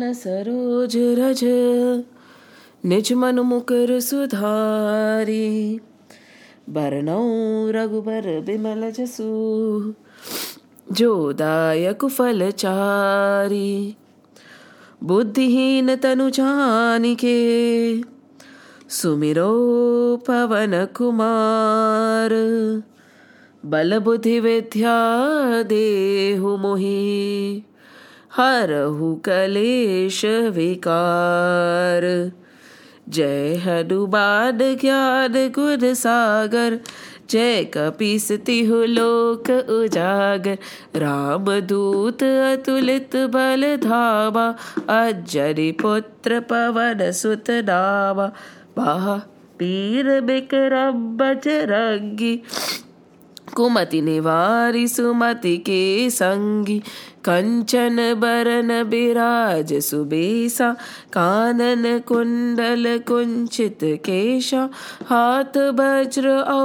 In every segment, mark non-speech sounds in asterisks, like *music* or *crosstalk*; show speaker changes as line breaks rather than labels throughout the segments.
न सरोज रज निज जसु जो दायक फल चारी बुद्धिहीन तनु जानिके सुमिरो पवन कुमार बुद्धि विद्या देहु मोहि हरहु कलेश विकार जय हनुमान ज्ञान गुण सागर जय कपीस तिहु लोक उजागर राम दूत अतुलित बल धामा अजरि पुत्र पवन सुत नामा महावीर बिक्रम बजरंगी कुमति निवारी सुमति के संगी कञ्चन बरन बिराज सुबेशा कानन कुण्डल कुञ्चित केशा हात वज्र औ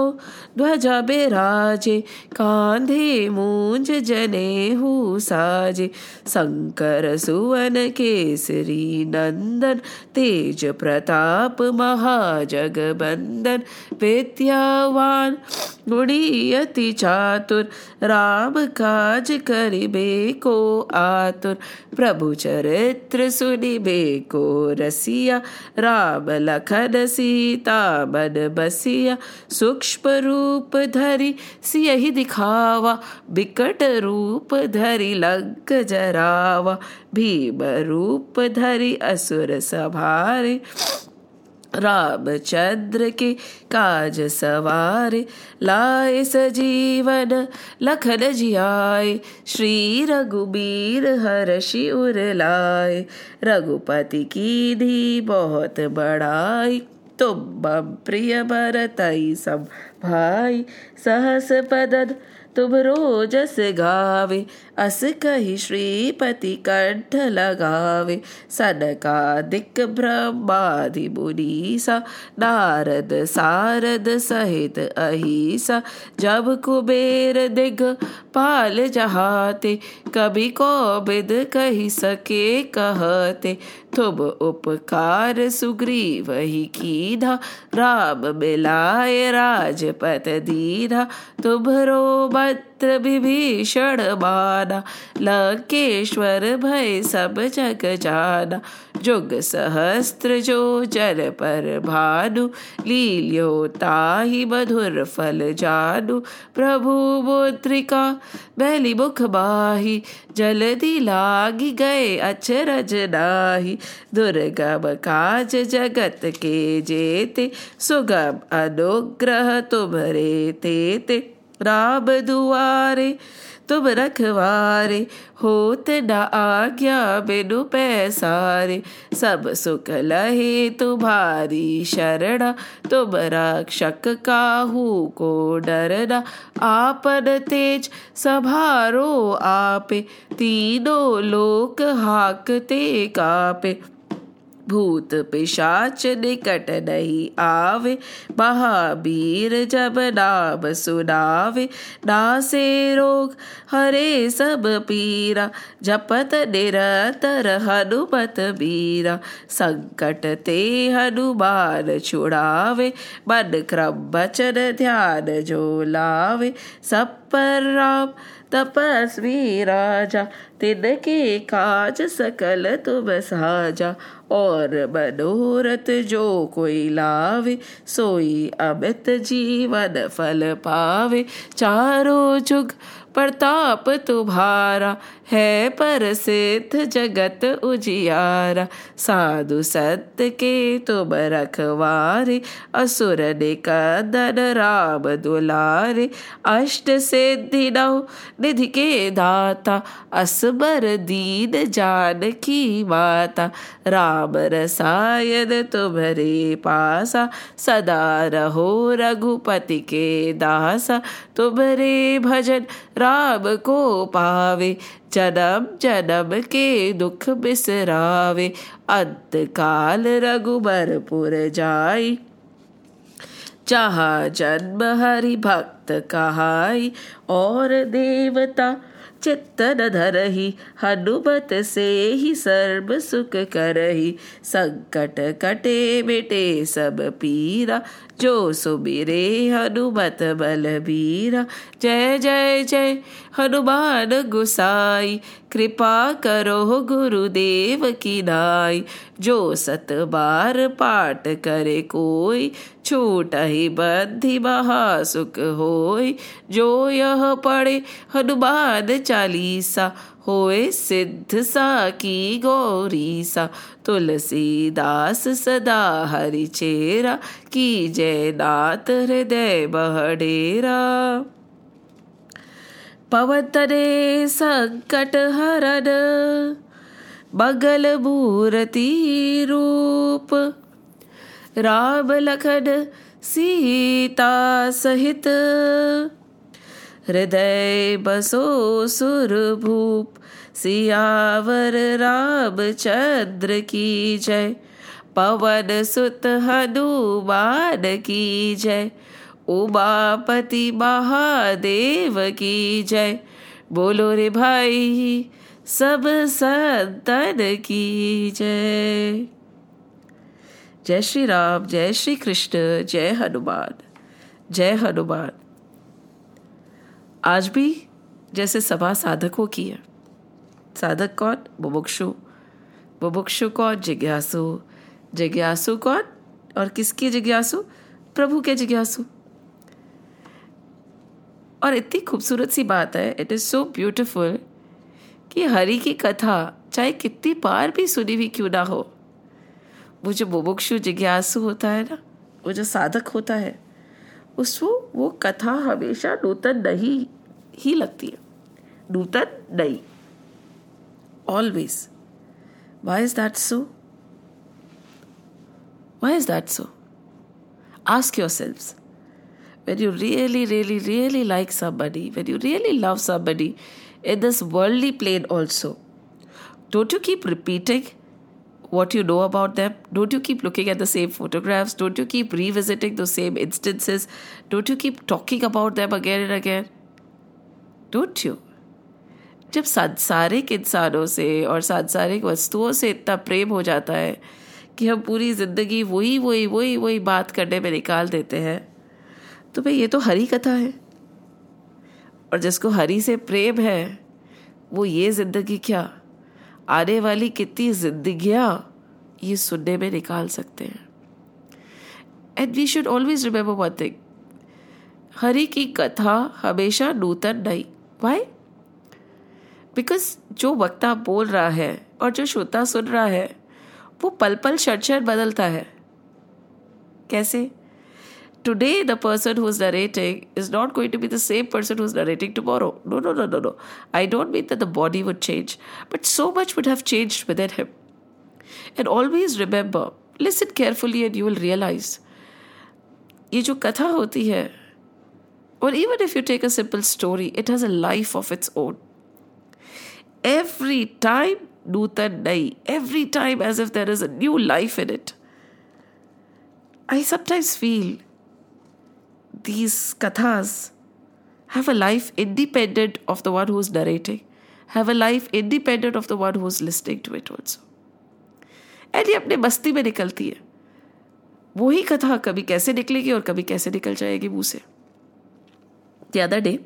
ध्वज बिराजे कान्धे मूज जने हूसाजे शङ्कर सुवन केसरी नन्दन तेजप्रताप महाजगबन्दन् विद्यावान् चातुर राम काज करिबे को आतुर प्रभु चरित्र सुनिबे को रसिया राम लखन सीता मन बसिया सूक्ष्म रूप धरि सियहि दिखावा बिकट रूप धरि लग जरावा भीम रूप धरि असुर सभारी रामचंद्र के काज सवारे लाए सजीवन लखन जियाए श्री रघुबीर हर्षि उर लाए रघुपति की धी बहुत बड़ाई तुम बम प्रिय भरतई सम भाई सहस पद तुम रोजस गावे अस कही श्रीपति कंठ लगावे सनका दिक ब्रह्मादि मुनि नारद सारद सहित अहिसा जब कुबेर दिग पाल जहाते कभी को बिद कही सके कहते तुम उपकार सुग्रीव ही धा राम मिलाए राजपत दीधा तुम रो बत मित्र विभीषण बाना लंकेश्वर भय सब जग जाना जुग सहस्त्र जो जर पर भानु लील्यो ताहि मधुर फल जानु प्रभु मुद्रिका बैली मुख बाही जलदी लाग गए अचरज नाही दुर्गम काज जगत के जेते सुगम अनुग्रह ते तेते राब दुआरे तुम रखवारे होत न आज्ञा बिनु पैसारे सब सुख लहे तुम्हारी शरणा तुम रक्षक काहू को डरना आपन तेज सभारो आपे तीनों लोक हाकते कापे भूत पिशाच निकट नहीं आवे महावीर जब नाम सुनावे नासे रोग हरे सब पीरा जपत निरतर हनुमत बीरा संकट ते हनुमान छुड़ावे मन क्रम बचन ध्यान जो लावे सब पर राम तपस्वी राजा तिन के काज सकल तुम साजा और बडोरत जो कोई लावे सोई अमित जीवन फल पावे चारों जुग प्रताप तुम्हारा है परसिद्ध जगत उजियारा साधु सत्य के तुम रखवारे असुर निकंदन राम दुलारे अष्ट सिद्धि नौ निधि के दाता असमर दीन जान की माता राम रसायन तुम्हारे पासा सदा रहो रघुपति के दासा तुम्हारे भजन राम को पावे जन्म जन्म के दुख बिसरावे अंत काल रघुबर पुर जाय जहा जन्म हरि भक्त कहाई और देवता चित्तन धरही हनुमत से ही सर्व सुख करही संकट कटे मिटे सब पीरा जो सुबिरे हनुमत बलबीरा जय जय जय हनुमान गुसाई कृपा करो गुरुदेव की नाय जो सत बार पाठ करे कोई छूट ही बद्धि महासुख होय जो यह पढ़े हनुमान चालीसा होए सिद्ध सा की गौरी सा तुलसीदास सदा हरिचेरा की जय दात हृदय बहडेरा पवतरे संकट हरन बगल भूरति रूप राम लखन सीता सहित हृदय बसो सुरभूप सियावर राब चंद्र की जय पवन सुत हनुमान की जय उमापति महादेव की जय बोलो रे भाई सब संतन की जय जय श्री राम जय श्री कृष्ण जय हनुमान जय हनुमान आज भी जैसे सभा साधकों की है साधक कौन बुभुक्षु बुभुक्षु कौन जिज्ञासु जिज्ञासु कौन और किसकी जिज्ञासु प्रभु के जिज्ञासु और इतनी खूबसूरत सी बात है इट इज़ सो ब्यूटिफुल कि हरि की कथा चाहे कितनी बार भी सुनी हुई क्यों ना हो वो जो बुभुक्षु जिज्ञासु होता है ना वो जो साधक होता है उसको वो कथा हमेशा नूतन नहीं ही लगती है नूतन नहीं always why is that so why is that so ask yourself when you really really really like somebody when you really love somebody in this world plain also डोट you keep repeating what you know about them? Don't you keep looking at the same photographs? Don't you keep revisiting those same instances? Don't you keep talking about them again and again? Don't you? जब सांसारिक इंसानों से और सांसारिक वस्तुओं से इतना प्रेम हो जाता है कि हम पूरी ज़िंदगी वही वही वही वही बात करने में निकाल देते हैं तो भाई ये तो हरी कथा है और जिसको हरी से प्रेम है वो ये ज़िंदगी क्या आने वाली कितनी जिंदगियाँ ये सुनने में निकाल सकते हैं and we should always remember one thing Hari की कथा हमेशा नूतन नहीं वाई बिकॉज जो वक्ता बोल रहा है और जो श्रोता सुन रहा है वो पल पल क्षण क्षण बदलता है कैसे today the person who's narrating is not going to be the same person who's narrating tomorrow. No, no, no, no, no. I don't mean that the body would change, but so much would have changed within him. And always remember, listen carefully and you will realize ये जो कथा होती है और even if you take a simple story it has a life of its own every time नूतन नई every time as if there is a new life in it I sometimes feel these kathas have a life independent of the one who's narrating, have a life independent of the one who's listening to it also. And ye apne basti mein nikalti hai. Wohi katha kabhi kaise niklegi aur kabhi kaise The other day,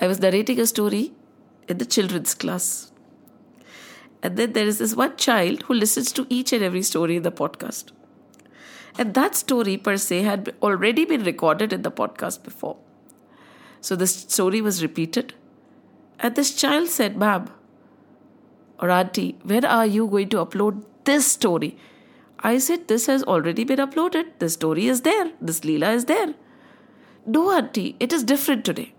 I was narrating a story in the children's class. And then there is this one child who listens to each and every story in the podcast. And that story, per se, had already been recorded in the podcast before. So this story was repeated. And this child said, Ma'am or Auntie, when are you going to upload this story? I said, This has already been uploaded. This story is there. This Leela is there. No, Auntie, it is different today.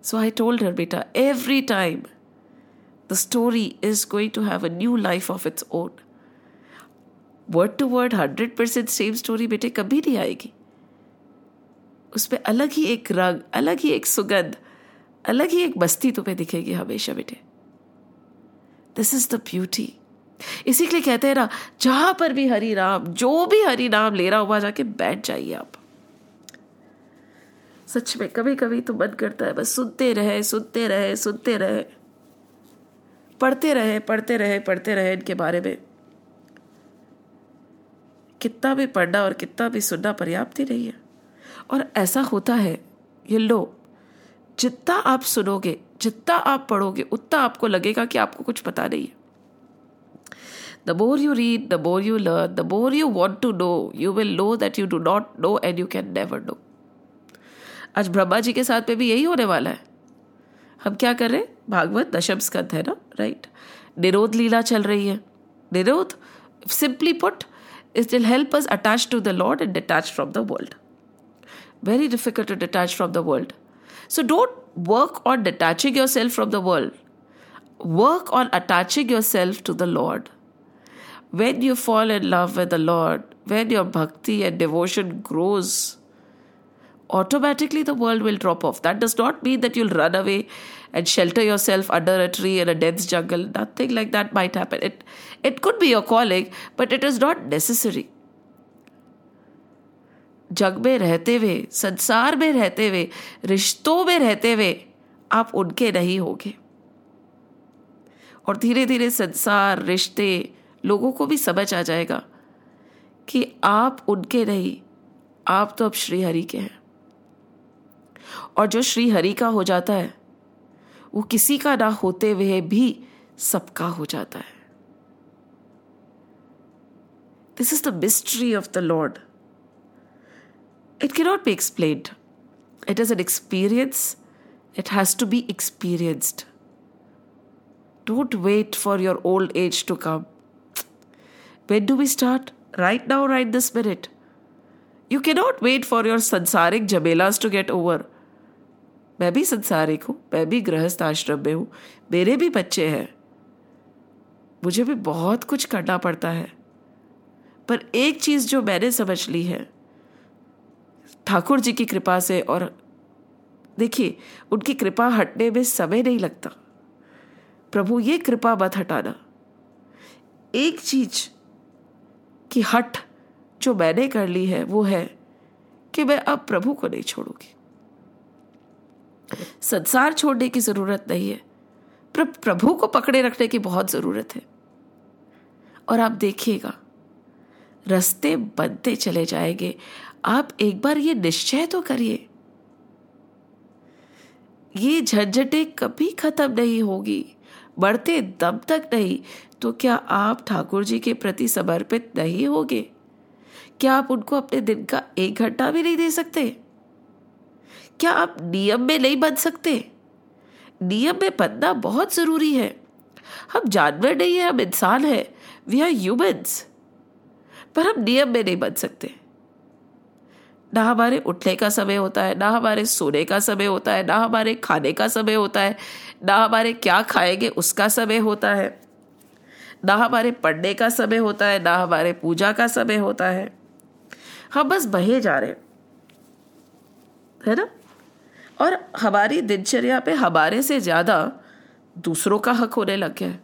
So I told her, Beta, every time the story is going to have a new life of its own. Word to word hundred percent same story बेटे कभी नहीं आएगी उसमें अलग ही एक रंग अलग ही एक सुगंध अलग ही एक मस्ती तुम्हें दिखेगी हमेशा बेटे दिस इज द ब्यूटी इसी के लिए कहते हैं ना जहां पर भी हरि राम जो भी हरि नाम ले रहा हुआ जाके बैठ जाइए आप सच में कभी कभी तो मन करता है बस सुनते रहे सुनते रहे सुनते रहे पढ़ते रहे पढ़ते रहे पढ़ते रहे इनके बारे में कितना भी पढ़ना और कितना भी सुनना पर्याप्त ही नहीं है और ऐसा होता है ये लो जितना आप सुनोगे जितना आप पढ़ोगे उतना आपको लगेगा कि आपको कुछ पता नहीं है the more you read the more you learn the more you want to know you will know that you do not know and you can never know आज ब्रह्मा जी के साथ में भी यही होने वाला है हम क्या कर रहे हैं भागवत दशम स्कंध है ना राइट निरोध लीला चल रही है निरोध simply put is it will help us attach to the Lord and detach from the world. Very difficult to detach from the world. So don't work on detaching yourself from the world. Work on attaching yourself to the Lord. When you fall in love with the Lord, when your bhakti and devotion grows, automatically the world will drop off. That does not mean that you'll run away and shelter yourself under a tree in a dense jungle. Nothing like that might happen. It, it could be your calling, but it is not necessary. जग में रहते हुए संसार में रहते हुए रिश्तों में रहते हुए आप उनके नहीं होंगे और धीरे धीरे संसार रिश्ते लोगों को भी समझ आ जाएगा कि आप उनके नहीं आप तो अब श्री हरि के हैं और जो श्री हरि का हो जाता है वो किसी का ना होते हुए भी सबका हो जाता है this is the mystery of the Lord it can not be explained it is an experience it has to be experienced don't wait for your old age to come when do be start right now right this minute you cannot wait for your संसारिक जबेलाज to get over मैं भी संसारिक हूँ मैं भी गृहस्थ आश्रम में हूँ मेरे भी बच्चे हैं मुझे भी बहुत कुछ करना पड़ता है पर एक चीज़ जो मैंने समझ ली है ठाकुर जी की कृपा से और देखिए उनकी कृपा हटने में समय नहीं लगता प्रभु ये कृपा मत हटाना एक चीज की हट जो मैंने कर ली है वो है कि मैं अब प्रभु को नहीं छोड़ूंगी संसार छोड़ने की जरूरत नहीं है पर प्रभु को पकड़े रखने की बहुत जरूरत है और आप देखिएगा रस्ते बनते चले जाएंगे आप एक बार ये निश्चय तो करिए ये झंझटे कभी खत्म नहीं होगी बढ़ते दम तक नहीं तो क्या आप ठाकुर जी के प्रति समर्पित नहीं होगे क्या आप उनको अपने दिन का एक घंटा भी नहीं दे सकते क्या आप नियम में नहीं बन सकते नियम में बनना बहुत ज़रूरी है हम जानवर नहीं है हम इंसान है वी आर ह्यूमन्स पर हम नियम में नहीं बन सकते ना हमारे उठने का समय होता है ना हमारे सोने का समय होता है ना हमारे खाने का समय होता है ना हमारे क्या खाएंगे उसका समय होता है ना हमारे पढ़ने का समय होता है ना हमारे पूजा का समय होता है हम बस बहे जा रहे हैं है ना और हमारी दिनचर्या पे हमारे से ज़्यादा दूसरों का हक होने लग गया है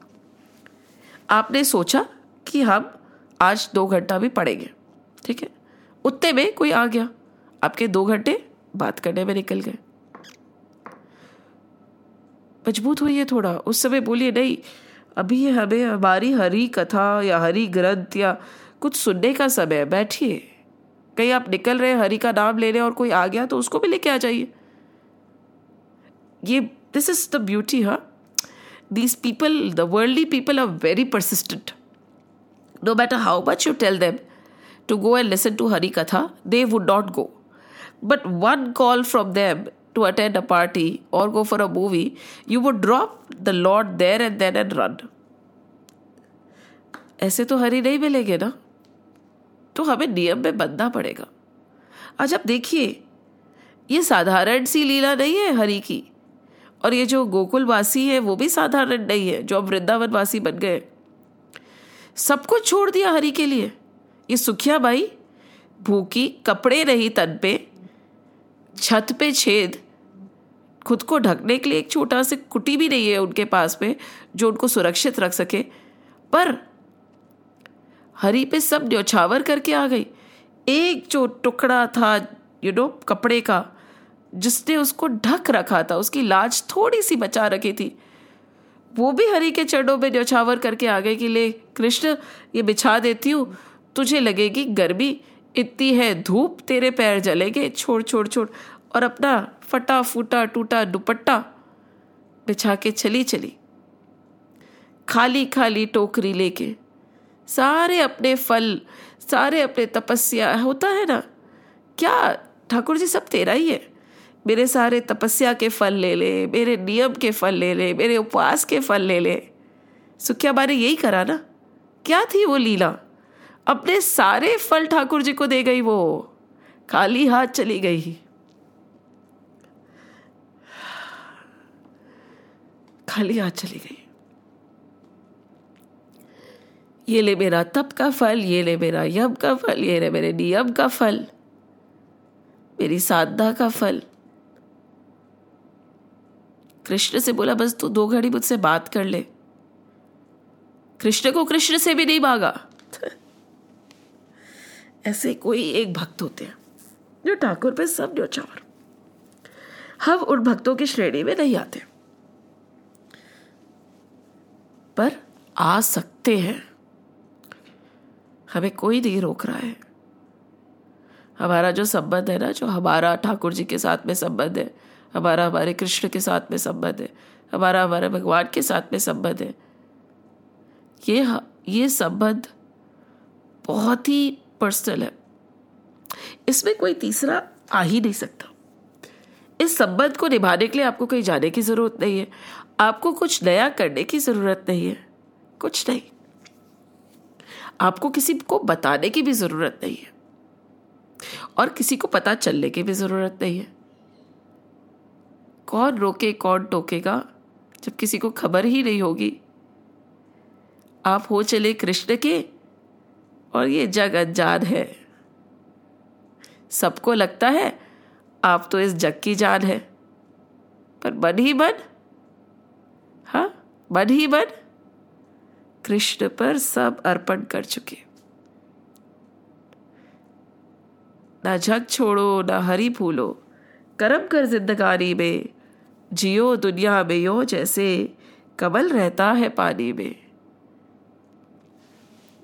आपने सोचा कि हम आज दो घंटा भी पढ़ेंगे ठीक है उतने में कोई आ गया आपके दो घंटे बात करने में निकल गए मजबूत होइए थोड़ा उस समय बोलिए नहीं अभी हमें हमारी हरी कथा या हरी ग्रंथ या कुछ सुनने का समय है बैठिए कहीं आप निकल रहे हैं हरी का नाम ले रहे और कोई आ गया तो उसको भी लेके आ जाइए ये दिस इज द ब्यूटी हा these people the worldly people are very persistent no batter how much you tell them to go and listen to Hari katha they would not go but one call from them to attend a party और go for a movie you would drop the Lord there and then and run ऐसे तो हरी नहीं मिलेंगे ना तो हमें नियम में बनना पड़ेगा आज अच्छा, आप देखिए ये साधारण सी लीला नहीं है हरी की और ये जो गोकुलवासी है वो भी साधारण नहीं है जो अब वृंदावनवासी बन गए सब कुछ छोड़ दिया हरि के लिए ये सुखिया भाई भूखी कपड़े नहीं तन पे छत पे छेद खुद को ढकने के लिए एक छोटा सा कुटी भी नहीं है उनके पास में जो उनको सुरक्षित रख सके पर हरी पे सब न्यौछावर करके आ गई एक जो टुकड़ा था यू you नो know, कपड़े का जिसने उसको ढक रखा था उसकी लाज थोड़ी सी बचा रखी थी वो भी हरि के चढ़ों में न्यौछावर करके आ गए कि ले कृष्ण ये बिछा देती हूँ तुझे लगेगी गर्मी इतनी है धूप तेरे पैर जलेंगे छोड़ छोड़ छोड़ और अपना फटा फूटा टूटा दुपट्टा बिछा के चली चली खाली खाली टोकरी लेके सारे अपने फल सारे अपने तपस्या होता है ना क्या ठाकुर जी सब तेरा ही है मेरे सारे तपस्या के फल ले ले मेरे नियम के फल ले ले मेरे उपवास के फल ले ले सुखिया बारे यही करा ना क्या थी वो लीला अपने सारे फल ठाकुर जी को दे गई वो खाली हाथ चली गई खाली हाथ चली गई ये ले मेरा तप का फल ये ले मेरा यम का फल ये ले मेरे नियम का फल मेरी साधना का फल कृष्ण से बोला बस तू दो घड़ी मुझसे बात कर ले कृष्ण को कृष्ण से भी नहीं भागा ऐसे कोई एक भक्त होते हैं जो ठाकुर पे सब न्योछावर हम उन भक्तों की श्रेणी में नहीं आते पर आ सकते हैं हमें कोई नहीं रोक रहा है हमारा जो संबंध है ना जो हमारा ठाकुर जी के साथ में संबंध है हमारा हमारे कृष्ण के साथ में संबंध है हमारा हमारे भगवान के साथ में संबंध है ये ये संबंध बहुत ही पर्सनल है इसमें कोई तीसरा आ ही नहीं सकता इस संबंध को निभाने के लिए आपको कहीं जाने की ज़रूरत नहीं है आपको कुछ नया करने की ज़रूरत नहीं है कुछ नहीं आपको किसी को बताने की भी ज़रूरत नहीं है और किसी को पता चलने की भी ज़रूरत नहीं है कौन रोके कौन टोकेगा जब किसी को खबर ही नहीं होगी आप हो चले कृष्ण के और ये जग अनजान है सबको लगता है आप तो इस जग की जान है पर मन ही मन हा मन ही मन कृष्ण पर सब अर्पण कर चुके ना जग छोड़ो ना हरी फूलो करम कर जिंदगानी में जियो दुनिया में यो जैसे कमल रहता है पानी में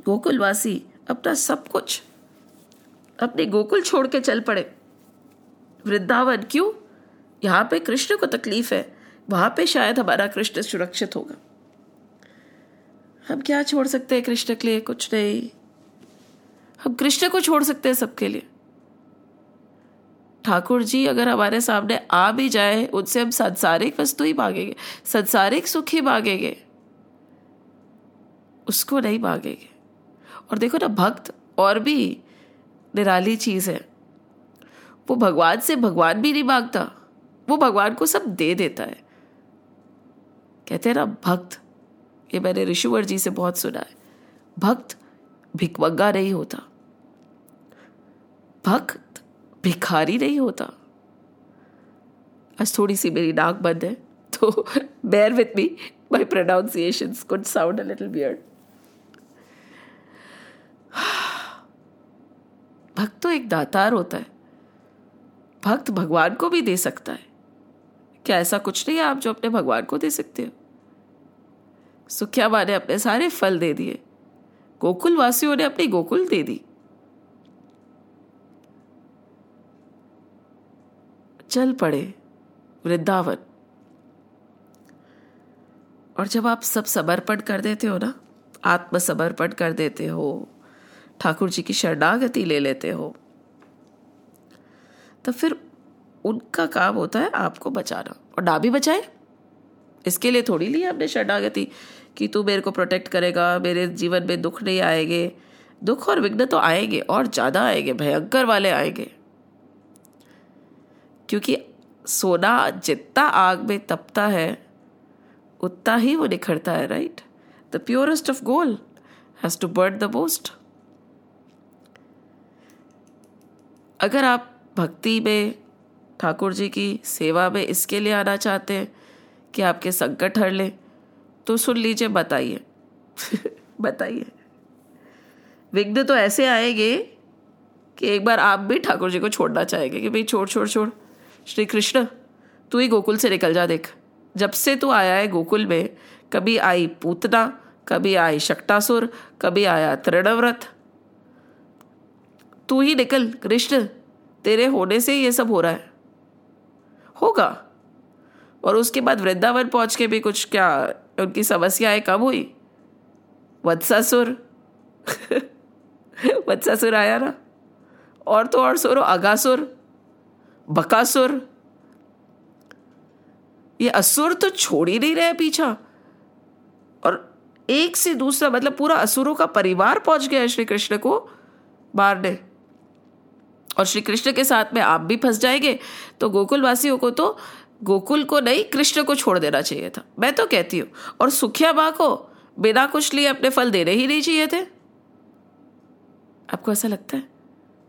गोकुलवासी अपना सब कुछ अपने गोकुल छोड़ के चल पड़े वृंदावन क्यों यहाँ पे कृष्ण को तकलीफ है वहां पे शायद हमारा कृष्ण सुरक्षित होगा हम क्या छोड़ सकते हैं कृष्ण के लिए कुछ नहीं हम कृष्ण को छोड़ सकते हैं सबके लिए ठाकुर जी अगर हमारे सामने आ भी जाए उनसे हम सांसारिक वस्तु ही मांगेंगे सांसारिक सुख ही मांगेंगे उसको नहीं मांगेंगे और देखो ना भक्त और भी निराली चीज़ है वो भगवान से भगवान भी नहीं मांगता वो भगवान को सब दे देता है कहते हैं ना भक्त ये मैंने ऋषिवर जी से बहुत सुना है भक्त भिकमंगा नहीं होता भक्त भिखारी नहीं होता आज थोड़ी सी मेरी नाक बंद है तो bear with me my pronunciation could sound a little weird भक्त तो एक दातार होता है भक्त भगवान को भी दे सकता है क्या ऐसा कुछ नहीं है आप जो अपने भगवान को दे सकते हो सुख्या माँ ने अपने सारे फल दे दिए गोकुल वासियों ने अपनी गोकुल दे दी चल पड़े वृद्धावन और जब आप सब समर्पण कर देते हो ना आत्मसमर्पण कर देते हो ठाकुर जी की शरणागति ले लेते हो तो फिर उनका काम होता है आपको बचाना और ना भी बचाए इसके लिए थोड़ी ली हमने शरणागति कि तू मेरे को प्रोटेक्ट करेगा मेरे जीवन में दुख नहीं आएंगे दुख और विघ्न तो आएंगे और ज़्यादा आएंगे भयंकर वाले आएंगे क्योंकि सोना जितना आग में तपता है उतना ही वो निखरता है right the purest of gold has to burn the most अगर आप भक्ति में ठाकुर जी की सेवा में इसके लिए आना चाहते हैं कि आपके संकट हर ले तो सुन लीजिए बताइए *laughs* बताइए विघ्न तो ऐसे आएंगे कि एक बार आप भी ठाकुर जी को छोड़ना चाहेंगे कि भाई छोड़ छोड़ छोड़ श्री कृष्ण तू ही गोकुल से निकल जा देख जब से तू आया है गोकुल में कभी आई पूतना कभी आई शक्टासुर कभी आया तृणव्रत तू ही निकल कृष्ण तेरे होने से ये सब हो रहा है होगा और उसके बाद वृंदावन पहुंच के भी कुछ क्या उनकी समस्याएं कम हुई वत्सासुर *laughs* वत्सासुर आया ना और तो और सुर अगासुर बकासुर ये असुर तो छोड़ ही नहीं रहे पीछा और एक से दूसरा मतलब पूरा असुरों का परिवार पहुंच गया है श्री कृष्ण को मारने और श्री कृष्ण के साथ में आप भी फंस जाएंगे तो गोकुलवासियों को तो गोकुल को नहीं कृष्ण को छोड़ देना चाहिए था मैं तो कहती हूं और सुखिया बा को बिना कुछ लिए अपने फल देने ही नहीं चाहिए थे आपको ऐसा लगता है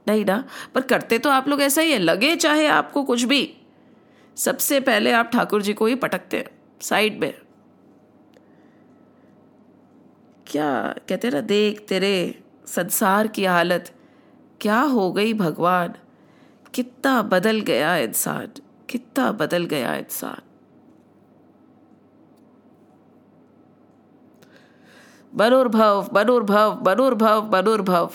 नहीं ना पर करते तो आप लोग ऐसा ही है लगे चाहे आपको कुछ भी सबसे पहले आप ठाकुर जी को ही पटकते हैं साइड में क्या कहते ना देख तेरे संसार की हालत क्या हो गई भगवान कितना बदल गया इंसान कितना बदल गया इंसान मनोर्भव मनोर्भव मनोर्भव मनोर्भव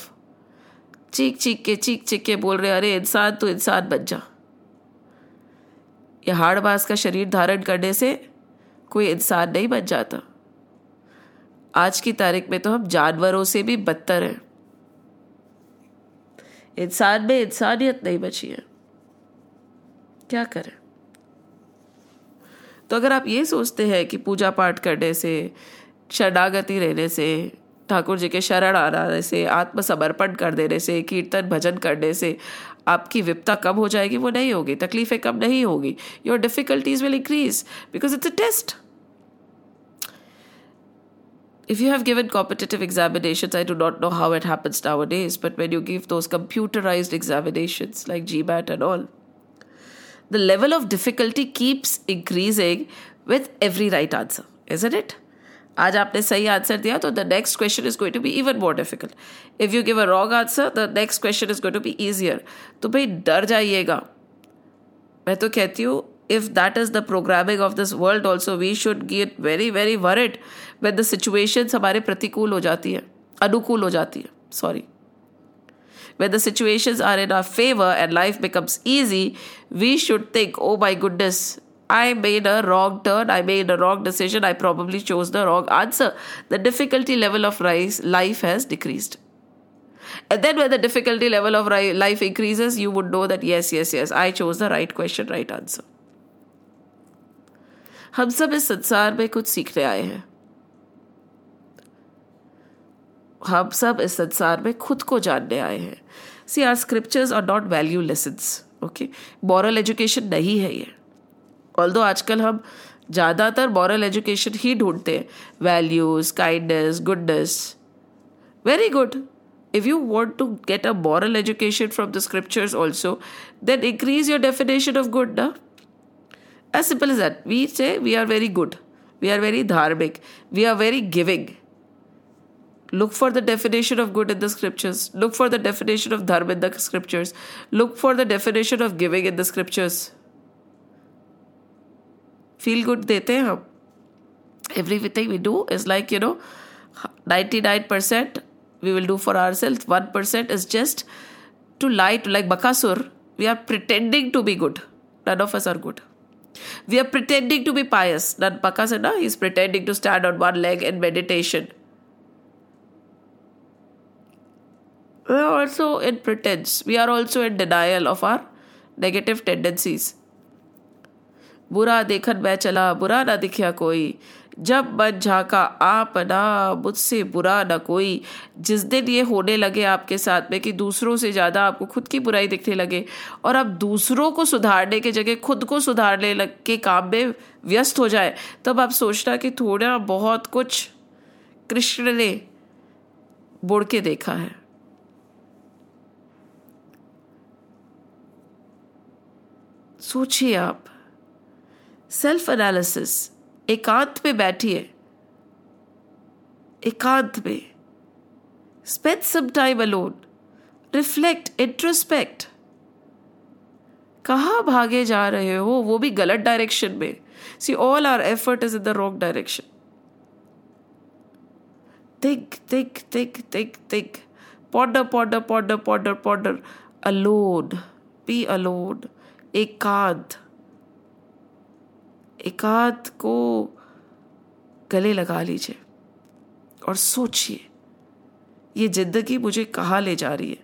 चीख चीख के चीख चीख के बोल रहे अरे इंसान तो इंसान बन जा हाड़ बांस का शरीर धारण करने से कोई इंसान नहीं बन जाता आज की तारीख में तो हम जानवरों से भी बदतर हैं इंसान में इंसानियत नहीं बची है क्या करें तो अगर आप ये सोचते हैं कि पूजा पाठ करने से शरणागति रहने से ठाकुर जी के शरण आना से आत्मसमर्पण कर देने से कीर्तन भजन करने से आपकी विपता कम हो जाएगी वो नहीं होगी तकलीफें कम नहीं होगी your difficulties will increase because it's a test if you have given competitive examinations, I do not know how it happens nowadays, but when you give those computerized examinations like GMAT and all, the level of difficulty keeps increasing with every right answer, isn't it? आज आपने सही answer दिया तो the next question is going to be even more difficult if you give a wrong answer the next question is going to be easier तो भाई डर जाइएगा मैं तो कहती हूँ if that is the programming of this world also we should get very very worried when the situation हमारे प्रतिकूल हो जाती है अनुकूल हो जाती है sorry When the situation are in our favour and life becomes easy we should think oh my goodness I made a wrong turn, I made a wrong decision, I probably chose the wrong answer. The difficulty level of life has decreased. And then, when the difficulty level of life increases, you would know that yes, yes, yes, I chose the right question, right answer. हम सब इस संसार में कुछ सीखने आए हैं हम सब इस संसार में खुद को जानने आए हैं see our scriptures are not value lessons okay moral education नहीं है ये ऑल दो आजकल हम ज़्यादातर मॉरल एजुकेशन ही ढूंढते हैं values kindness goodness very good if you want to get a moral education from the scriptures also then increase your definition of good ना as simple is that we say we are very good we are very धार्मिक we are very giving look for the definition of good in the scriptures look for the definition of dharma in the scriptures look for the definition of giving in the scriptures Feel good. देते हैं हम everything we do is like you know ninety nine percent we will do for our self one percent is just to we are pretending to be good. None of us are good. We are pretending to be pious. Nanpaka Sana is pretending to stand on one leg in meditation. We are also in pretense. We are also in denial of our negative tendencies. बुरा देखन मैं चला बुरा ना दिखा कोई जब मन झाका आप ना मुझसे बुरा ना कोई जिस दिन ये होने लगे आपके साथ में कि दूसरों से ज़्यादा आपको खुद की बुराई दिखने लगे और आप दूसरों को सुधारने के जगह खुद को सुधारने लग के काम में व्यस्त हो जाए तब आप सोचना कि थोड़ा बहुत कुछ कृष्ण ने बुड़ के देखा है सोचिए आप सेल्फ एनालिसिस एकांत में बैठिए एकांत में spend some time alone reflect introspect कहा भागे जा रहे हो वो भी गलत डायरेक्शन में see all our effort is in the wrong direction think think think think think ponder ponder ponder ponder ponder alone be alone एकांत एकाध को गले लगा लीजिए और सोचिए ये जिंदगी मुझे कहाँ ले जा रही है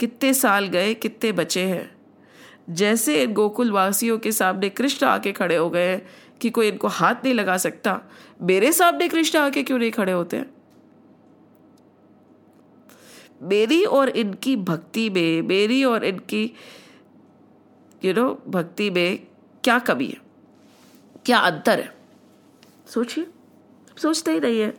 कितने साल गए कितने बचे हैं जैसे इन गोकुलवासियों के सामने कृष्ण आके खड़े हो गए हैं कि कोई इनको हाथ नहीं लगा सकता मेरे सामने कृष्ण आके क्यों नहीं खड़े होते हैं मेरी और इनकी भक्ति में मेरी और इनकी यू you नो know, भक्ति में क्या कमी है क्या अंतर है सोचिए सोचते ही नहीं है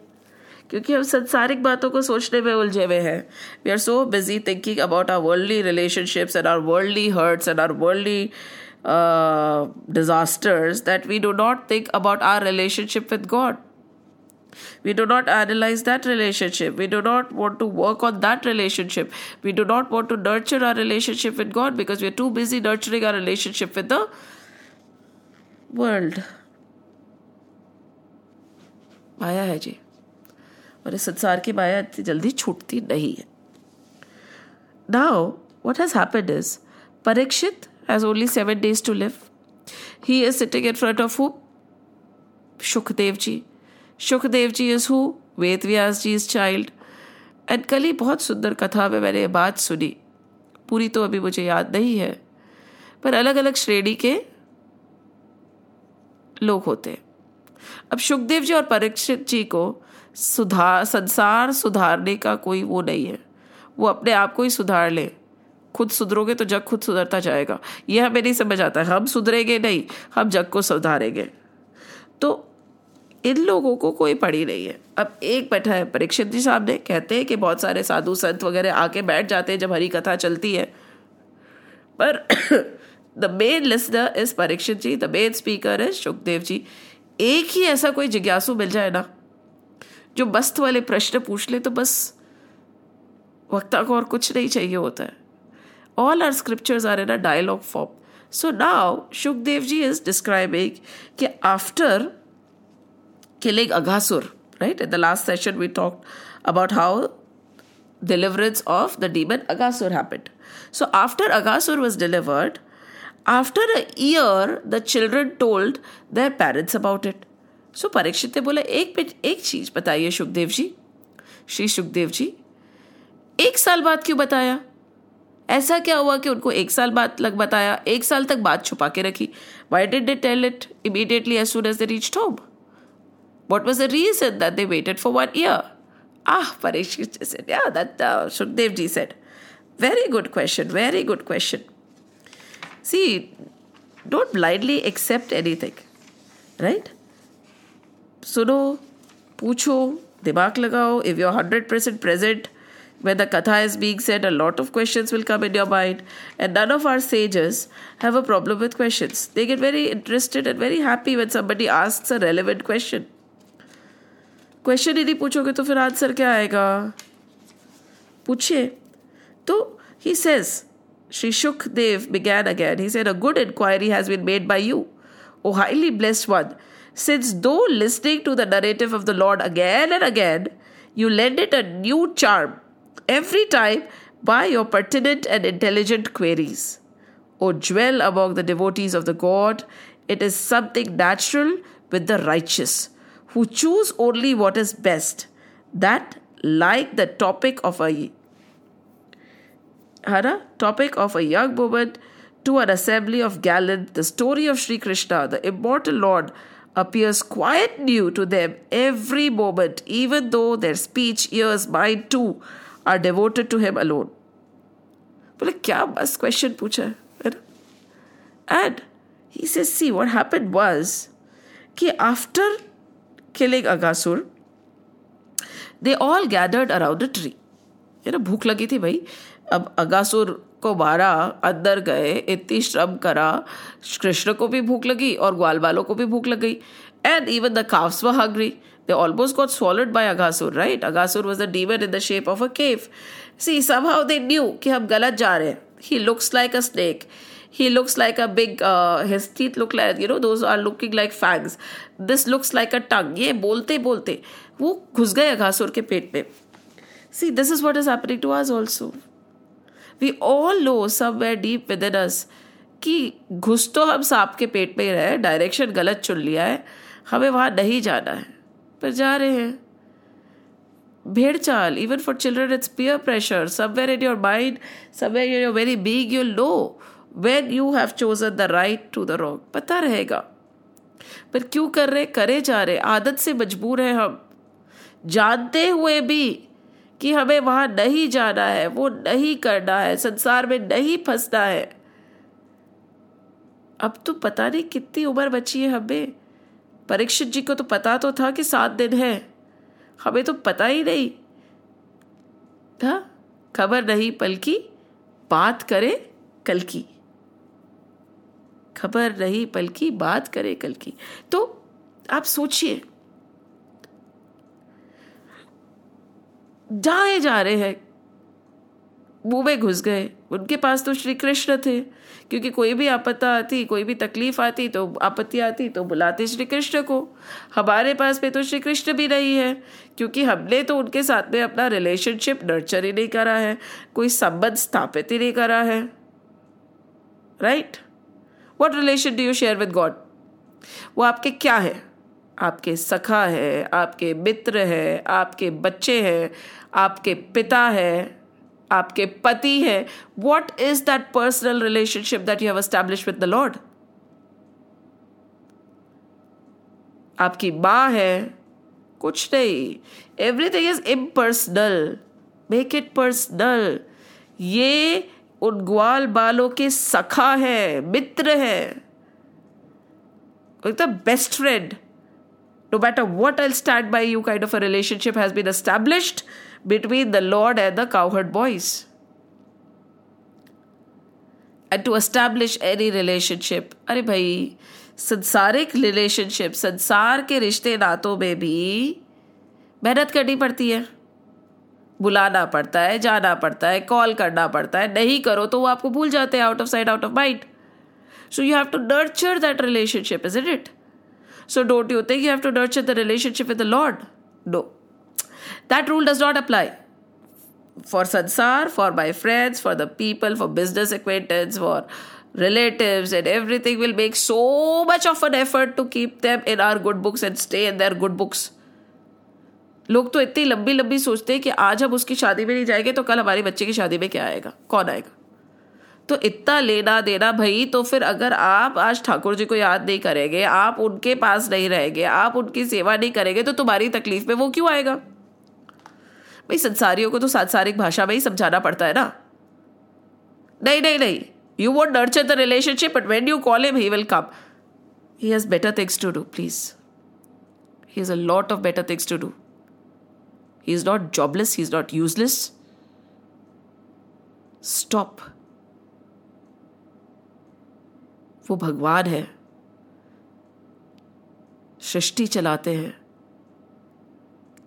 क्योंकि हम संसारिक बातों को सोचने में उलझे हुए हैं we are so busy thinking about our worldly relationships and our worldly hurts and our worldly disasters that we do not think about our relationship with God we do not analyse that relationship we do not want to work on that relationship we do not want to nurture our relationship with God because we are too busy nurturing our relationship with the world माया है जी और इस संसार की माया इतनी जल्दी छूटती नहीं है now what has happened is Parikshit has only seven days to live he is sitting in front of who Sukhdev ji Sukhdev ji is who Ved Vyas ji is child and कल ही बहुत सुंदर कथा में मैंने बात सुनी पूरी तो अभी मुझे याद नहीं है पर अलग अलग श्रेणी के लोग होते हैं अब सुखदेव जी और परीक्षित जी को सुधार संसार सुधारने का कोई वो नहीं है वो अपने आप को ही सुधार ले खुद सुधरोगे तो जग खुद सुधरता जाएगा यह हमें नहीं समझ आता है हम सुधरेंगे नहीं हम जग को सुधारेंगे तो इन लोगों को कोई पड़ी नहीं है अब एक बैठा है परीक्षित जी साहब ने कहते हैं कि बहुत सारे साधु संत वगैरह आके बैठ जाते हैं जब हरी कथा चलती है पर the main listener is Parikshit ji the main speaker is Sukhdev ji एक ही ऐसा कोई जिज्ञासु मिल जाए ना जो बस्त वाले प्रश्न पूछ ले तो बस वक्ता को और कुछ नहीं चाहिए होता है all our scriptures are in a dialogue form so now Sukhdev ji is describing कि after killing Aghasur right in the last session we talk about how deliverance of the demon Aghasur happened so after Aghasur was delivered after a year the children told their parents about it so parikshit ne bola ek bit ek cheez bataiye shukdev ji shri shukdev ji ek why did they tell it immediately as soon as they reached home what was the reason that they waited for one year ah parikshit said yeah that uh, shukdev said very good question very good question See, don't blindly accept anything, right? suno पूछो dimag lagao if you are hundred percent when the katha is being said, a lot of questions will come in your mind. And none of our sages have a problem with questions. They get very interested and very happy when somebody asks a relevant question. Question यदि पूछोगे तो फिर answer क्या आएगा पूछिए तो ही says Sri Shukdev began again. He said, A good inquiry has been made by you, O highly blessed one, since though listening to the narrative of the Lord again and again, you lend it a new charm every time by your pertinent and intelligent queries. O dwell among the devotees of the God, it is something natural with the righteous, who choose only what is best, that, like the topic of a Hara, topic of a young woman to an assembly of gallant, the story of Sri Krishna, the immortal Lord, appears quite new to them every moment, even though their speech, ears, mind too are devoted to him alone. बोले क्या बस question पूछा And he says, see what happened was, happened after killing Agasur, they all gathered around a tree. भूख लगी थी भाई अब अगासुर को बारा अंदर गए इतनी श्रम करा कृष्ण को भी भूख लगी और ग्वाल बालों को भी भूख लग गई एंड इवन द काफ्स व हग्री they almost got swallowed by Aghasur right Aghasur was a demon in the shape of a cave see somehow they knew कि हम गलत जा रहे हैं he looks like a snake he looks like a big हिस्टीत look like you know those are looking like fangs this looks like a tongue ये बोलते बोलते वो घुस गए अगासुर के पेट में see this is what is happening to आज also we all know somewhere deep within us कि घुस तो हम सांप के पेट में ही रहे डायरेक्शन गलत चुन लिया है हमें वहाँ नहीं जाना है पर जा रहे हैं भेड़ चाल even for children it's peer pressure where in your mind somewhere in your very being you know when you have chosen the right to the wrong पता रहेगा पर क्यों कर रहे करे जा रहे आदत से मजबूर है हम जानते हुए भी कि हमें वहाँ नहीं जाना है वो नहीं करना है संसार में नहीं फंसना है अब तो पता नहीं कितनी उम्र बची है हमें परीक्षित जी को तो पता तो था कि सात दिन है हमें तो पता ही नहीं था खबर नहीं पल की बात करे कल की खबर नहीं पल की बात करे कल की तो आप सोचिए जाए जा रहे हैं मुंह में घुस गए उनके पास तो श्री कृष्ण थे क्योंकि कोई भी आपत्ता आती कोई भी तकलीफ आती तो आपत्ति आती तो बुलाते श्री कृष्ण को हमारे पास में तो श्री कृष्ण भी नहीं है क्योंकि हमने तो उनके साथ में अपना रिलेशनशिप नर्चर ही नहीं करा है कोई संबंध स्थापित ही नहीं करा है right what relation do you share with God वो आपके क्या है आपके सखा है आपके मित्र है आपके बच्चे हैं आपके पिता है आपके पति है what is that personal relationship that you have establish with the Lord आपकी माँ है कुछ नहीं everything is impersonal make it personal ये उन ग्वाल बालों के सखा है मित्र है एकदम best friend No matter what, I'll stand by you kind of a relationship has been established between the Lord and the cowherd boys. And to establish any relationship, अरे भाई संसारिक रिलेशनशिप संसार के रिश्ते नातों में भी मेहनत करनी पड़ती है बुलाना पड़ता है जाना पड़ता है कॉल करना पड़ता है नहीं करो तो वो आपको भूल जाते हैं out of sight out of mind so you have to nurture that relationship is it So don't you think you have to nurture the relationship with the Lord? No. That rule does not apply. For sansar, for my friends, for the people, for business acquaintance, for relatives, and everything will make so much of an effort to keep them in our good books and stay in their good books. लोग तो इतनी लंबी लंबी सोचते हैं कि आज हम उसकी शादी में नहीं जाएंगे तो कल हमारे बच्चे की शादी में क्या आएगा कौन आएगा तो इतना लेना देना भाई तो फिर अगर आप आज ठाकुर जी को याद नहीं करेंगे आप उनके पास नहीं रहेंगे आप उनकी सेवा नहीं करेंगे तो तुम्हारी तकलीफ में वो क्यों आएगा भाई संसारियों को तो सांसारिक भाषा में ही समझाना पड़ता है ना नहीं नहीं नहीं you want nurture the relationship but when you call him he will come he has better things to do please he is a lot of better things to do he is not jobless he is not useless stop वो भगवान है सृष्टि चलाते हैं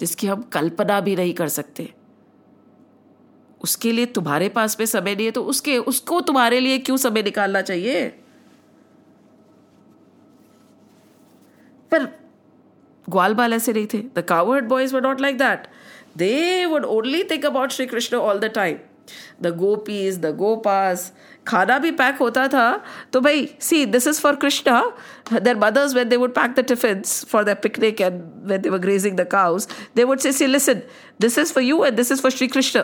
जिसकी हम कल्पना भी नहीं कर सकते उसके लिए तुम्हारे पास में समय नहीं है तो उसके उसको तुम्हारे लिए क्यों समय निकालना चाहिए पर ग्वाल बाल ऐसे नहीं थे the coward boys were not like that they would only think about Shri Krishna all the time the gopis the gopas खाना भी पैक होता था तो भाई see this is for Krishna their mothers when they would pack the tiffin for the picnic and when they were grazing the cows they would say see listen this is for you and this is for Shri Krishna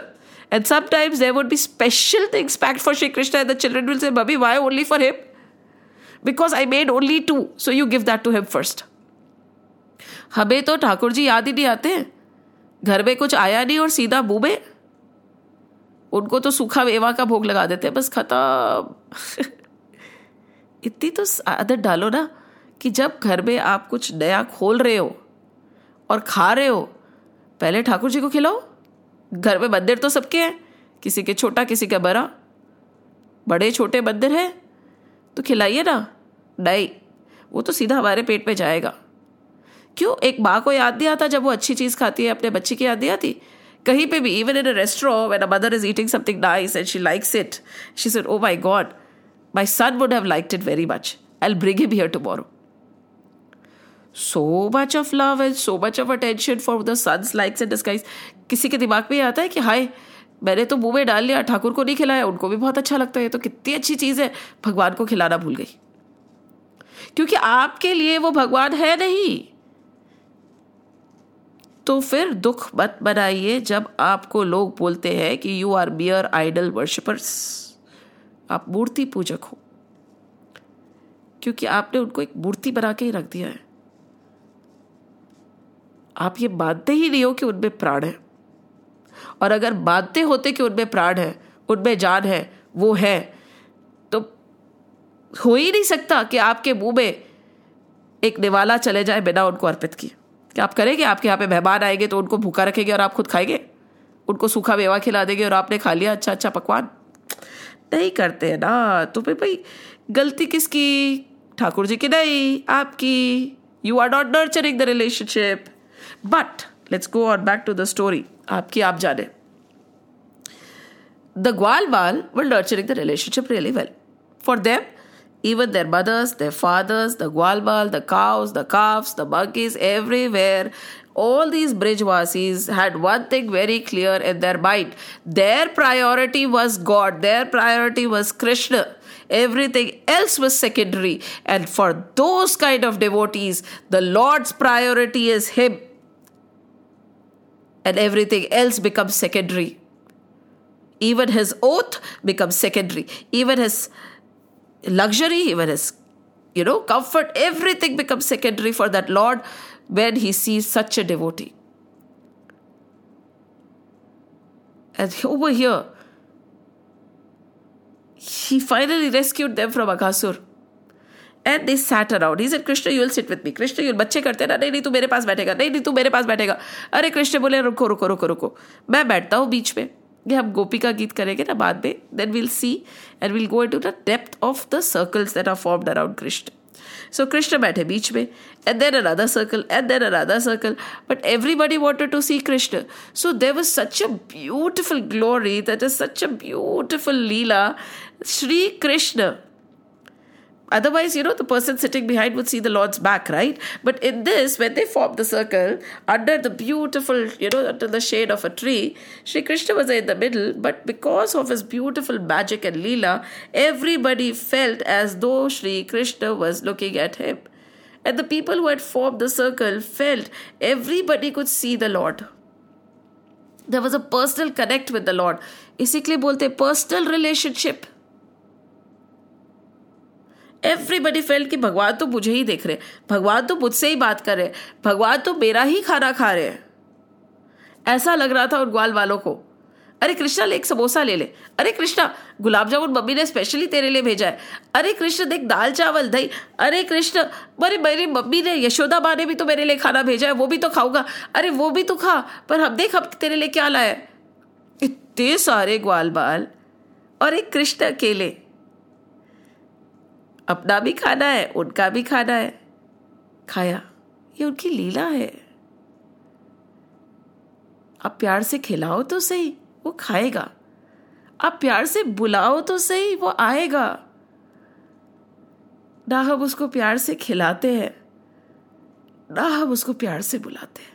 and sometimes there would be special things packed for Shri Krishna and the children will say बबी why only for him because I made only two so you give that to him first हमें तो ठाकुर जी याद ही नहीं आते घर में कुछ आया नहीं और सीधा बूबे उनको तो सूखा वेवा का भोग लगा देते हैं बस खता *laughs* इतनी तो आदत डालो ना कि जब घर में आप कुछ नया खोल रहे हो और खा रहे हो पहले ठाकुर जी को खिलाओ घर में मंदिर तो सबके हैं किसी के छोटा किसी का बड़ा बड़े छोटे मंदिर है तो खिलाइए ना नहीं वो तो सीधा हमारे पेट में जाएगा क्यों एक माँ को याद नहीं आता जब वो अच्छी चीज़ खाती है अपने बच्चे की याद नहीं आती कहीं पे भी even in a restaurant when a mother is eating something nice and she likes it she said oh my God my son would have liked it very much I will bring him here tomorrow so much of love and so much of attention for the sons likes and dislikes किसी के दिमाग में आता है कि हाय मैंने तो मुंह में डाल लिया ठाकुर को नहीं खिलाया उनको भी बहुत अच्छा लगता है तो कितनी अच्छी चीज़ है भगवान को खिलाना भूल गई क्योंकि आपके लिए वो भगवान है नहीं तो फिर दुख मत बनाइए जब आपको लोग बोलते हैं कि you are mere idol worshippers आप मूर्ति पूजक हो क्योंकि आपने उनको एक मूर्ति बना के ही रख दिया है आप ये मानते ही नहीं हो कि उनमें प्राण है और अगर मानते होते कि उनमें प्राण है उनमें जान है वो है तो हो ही नहीं सकता कि आपके मुंह में एक निवाला चले जाए बिना उनको अर्पित किए कि आप करेंगे आपके यहाँ पे मेहमान आएंगे तो उनको भूखा रखेंगे और आप खुद खाएंगे उनको सूखा मेवा खिला देंगे और आपने खा लिया अच्छा अच्छा पकवान नहीं करते हैं ना तो भाई भाई गलती किसकी ठाकुर जी की नहीं आपकी you are not nurturing the relationship but let's go on back to the story आपकी आप जाने द ग्वाल बाल will nurturing the relationship really well for them even their mothers, their fathers, the Gwalbal, the cows, the calves, the monkeys, everywhere. All these Brijwasis had one thing very clear in their mind. Their priority was God, their priority was Krishna. Everything else was secondary. And for those kind of devotees, the Lord's priority is Him. And everything else becomes secondary. Even his oath becomes secondary. Even his luxury even is you know comfort everything becomes secondary for that lord when he sees such a devotee and *laughs* over here he finally rescued them from aghasur and they sat around he said Krishna you will sit with me Krishna you बच्चे करते ना नहीं नहीं तू मेरे पास बैठेगा नहीं नहीं तू मेरे पास बैठेगा अरे Krishna बोले रुको रुको रुको रुको मैं बैठता हूँ बीच में कि हम गोपी का गीत करेंगे ना बाद में then will see and will go to the depth of the circles that are formed around Krishna so Krishna बैठे बीच में एंड देन अराधा सर्कल एंड देन अराधा circle but everybody wanted to see Krishna so there was such a beautiful glory that is such a beautiful leela Shri Krishna Otherwise, you know, the person sitting behind would see the Lord's back, right? But in this, when they formed the circle under the beautiful, you know, under the shade of a tree, Sri Krishna was in the middle, but because of his beautiful magic and Leela, everybody felt as though Sri Krishna was looking at him. And the people who had formed the circle felt everybody could see the Lord. There was a personal connect with the Lord. इसी के लिए बोलते personal everybody fail कि भगवान तो मुझे ही देख रहे भगवान तो मुझसे ही बात कर रहे भगवान तो मेरा ही खाना खा रहे ऐसा लग रहा था उन ग्वाल वालों को अरे कृष्णा एक समोसा ले ले अरे कृष्णा गुलाब जामुन मम्मी ने स्पेशली तेरे लिए भेजा है अरे कृष्ण देख दाल चावल दही अरे कृष्ण अरे मेरी मम्मी ने यशोदा माँ ने भी तो मेरे लिए खाना भेजा है वो भी तो खाऊंगा अरे वो भी तो खा पर हम देख हम तेरे लिए क्या लाया इतने सारे ग्वाल बाल और एक कृष्ण अकेले अपना भी खाना है उनका भी खाना है खाया ये उनकी लीला है आप प्यार से खिलाओ तो सही वो खाएगा आप प्यार से बुलाओ तो सही वो आएगा ना हम उसको प्यार से खिलाते हैं ना हम उसको प्यार से बुलाते हैं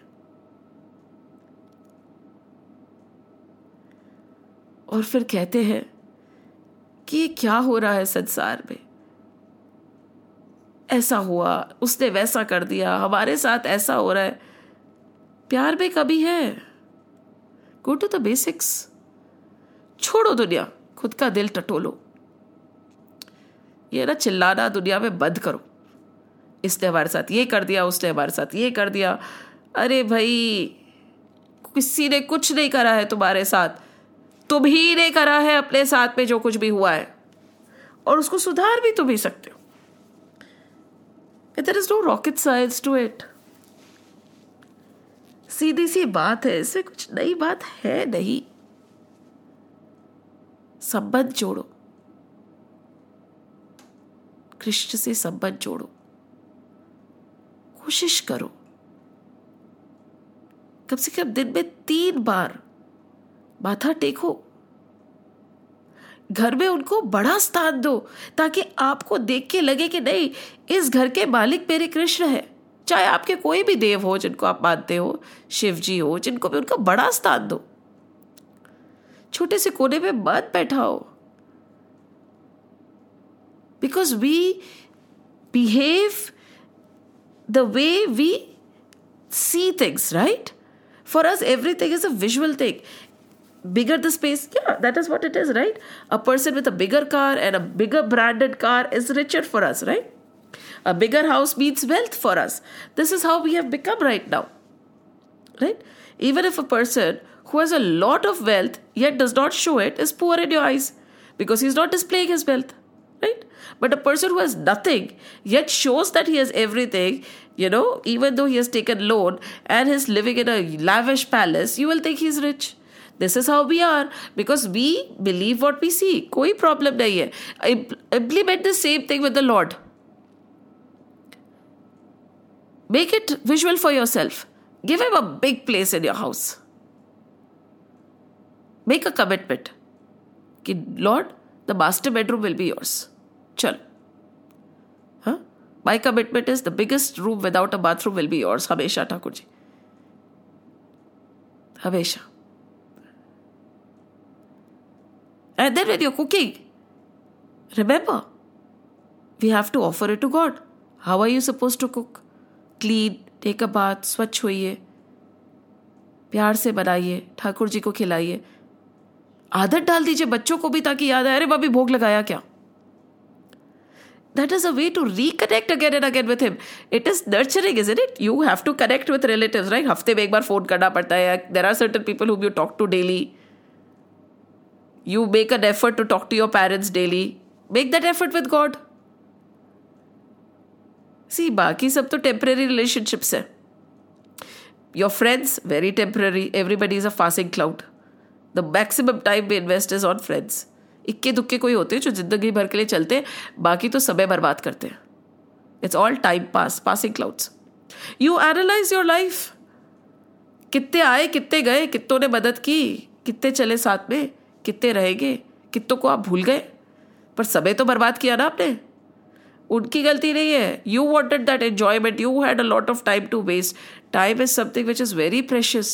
और फिर कहते हैं कि ये क्या हो रहा है संसार में ऐसा हुआ उसने वैसा कर दिया हमारे साथ ऐसा हो रहा है प्यार में कभी है गो टू द बेसिक्स छोड़ो दुनिया खुद का दिल टटोलो ये ना चिल्लाना दुनिया में बंद करो इसने हमारे साथ ये कर दिया उसने हमारे
साथ ये कर दिया अरे भाई किसी ने कुछ नहीं करा है तुम्हारे साथ तुम ही ने करा है अपने साथ में जो कुछ भी हुआ है और उसको सुधार भी तुम ही सकते हो there is no rocket science to it सीधी सी बात है इसमें कुछ नई बात है नहीं संबंध जोड़ो कृष्ण से संबंध जोड़ो कोशिश करो कम से कम दिन में तीन बार माथा टेको घर में उनको बड़ा स्थान दो ताकि आपको देख के लगे कि नहीं इस घर के मालिक मेरे कृष्ण है चाहे आपके कोई भी देव हो जिनको आप मानते हो शिव जी हो जिनको भी उनका बड़ा स्थान दो छोटे से कोने में मत बैठा हो because we behave the way we see things right for us everything is a visual thing bigger the space yeah that is what it is right a person with a bigger car and a bigger branded car is richer for us right a bigger house means wealth for us this is how we have become right now right even if a person who has a lot of wealth yet does not show it is poor in your eyes because he's not displaying his wealth right but a person who has nothing yet shows that he has everything you know even though he has taken loan and is living in a lavish palace you will think he's rich this is how we are because we believe what we see कोई problem नहीं है implement the same thing with the lord make it visual for yourself. Give him a big place in your house. Make a commitment. कि lord the master bedroom will be yours चल हाँ my commitment is the biggest room without a bathroom will be yours हमेशा ठाकुर जी हमेशा and then when you're cooking, remember, we have to offer it to God. How are you supposed to cook? Clean, take a bath, स्वच्छ होइए प्यार से बनाइए ठाकुर जी को खिलाइए आदत डाल दीजिए बच्चों को भी ताकि याद आए अरे भाभी भोग लगाया क्या that is a way to reconnect again and again with him it is nurturing isn't it you have to connect with relatives right हफ्ते में एक बार फोन करना पड़ता है there are certain people whom you talk to daily You make an effort to talk to your parents daily. Make that effort with God. See, बाकी सब तो temporary relationships हैं your friends very temporary everybody is a passing cloud the maximum time we invest is on friends इक्के दुक्के कोई होते हैं जो जिंदगी भर के लिए चलते हैं बाकी तो समय बर्बाद करते हैं it's all time pass passing clouds you analyse your life कितने आए कितने गए कितनों ने मदद की कितने चले साथ में कितने रहेंगे कितों को आप भूल गए पर समय तो बर्बाद किया ना आपने उनकी गलती नहीं है you wanted that enjoyment you had a lot of time to waste time is something which is very precious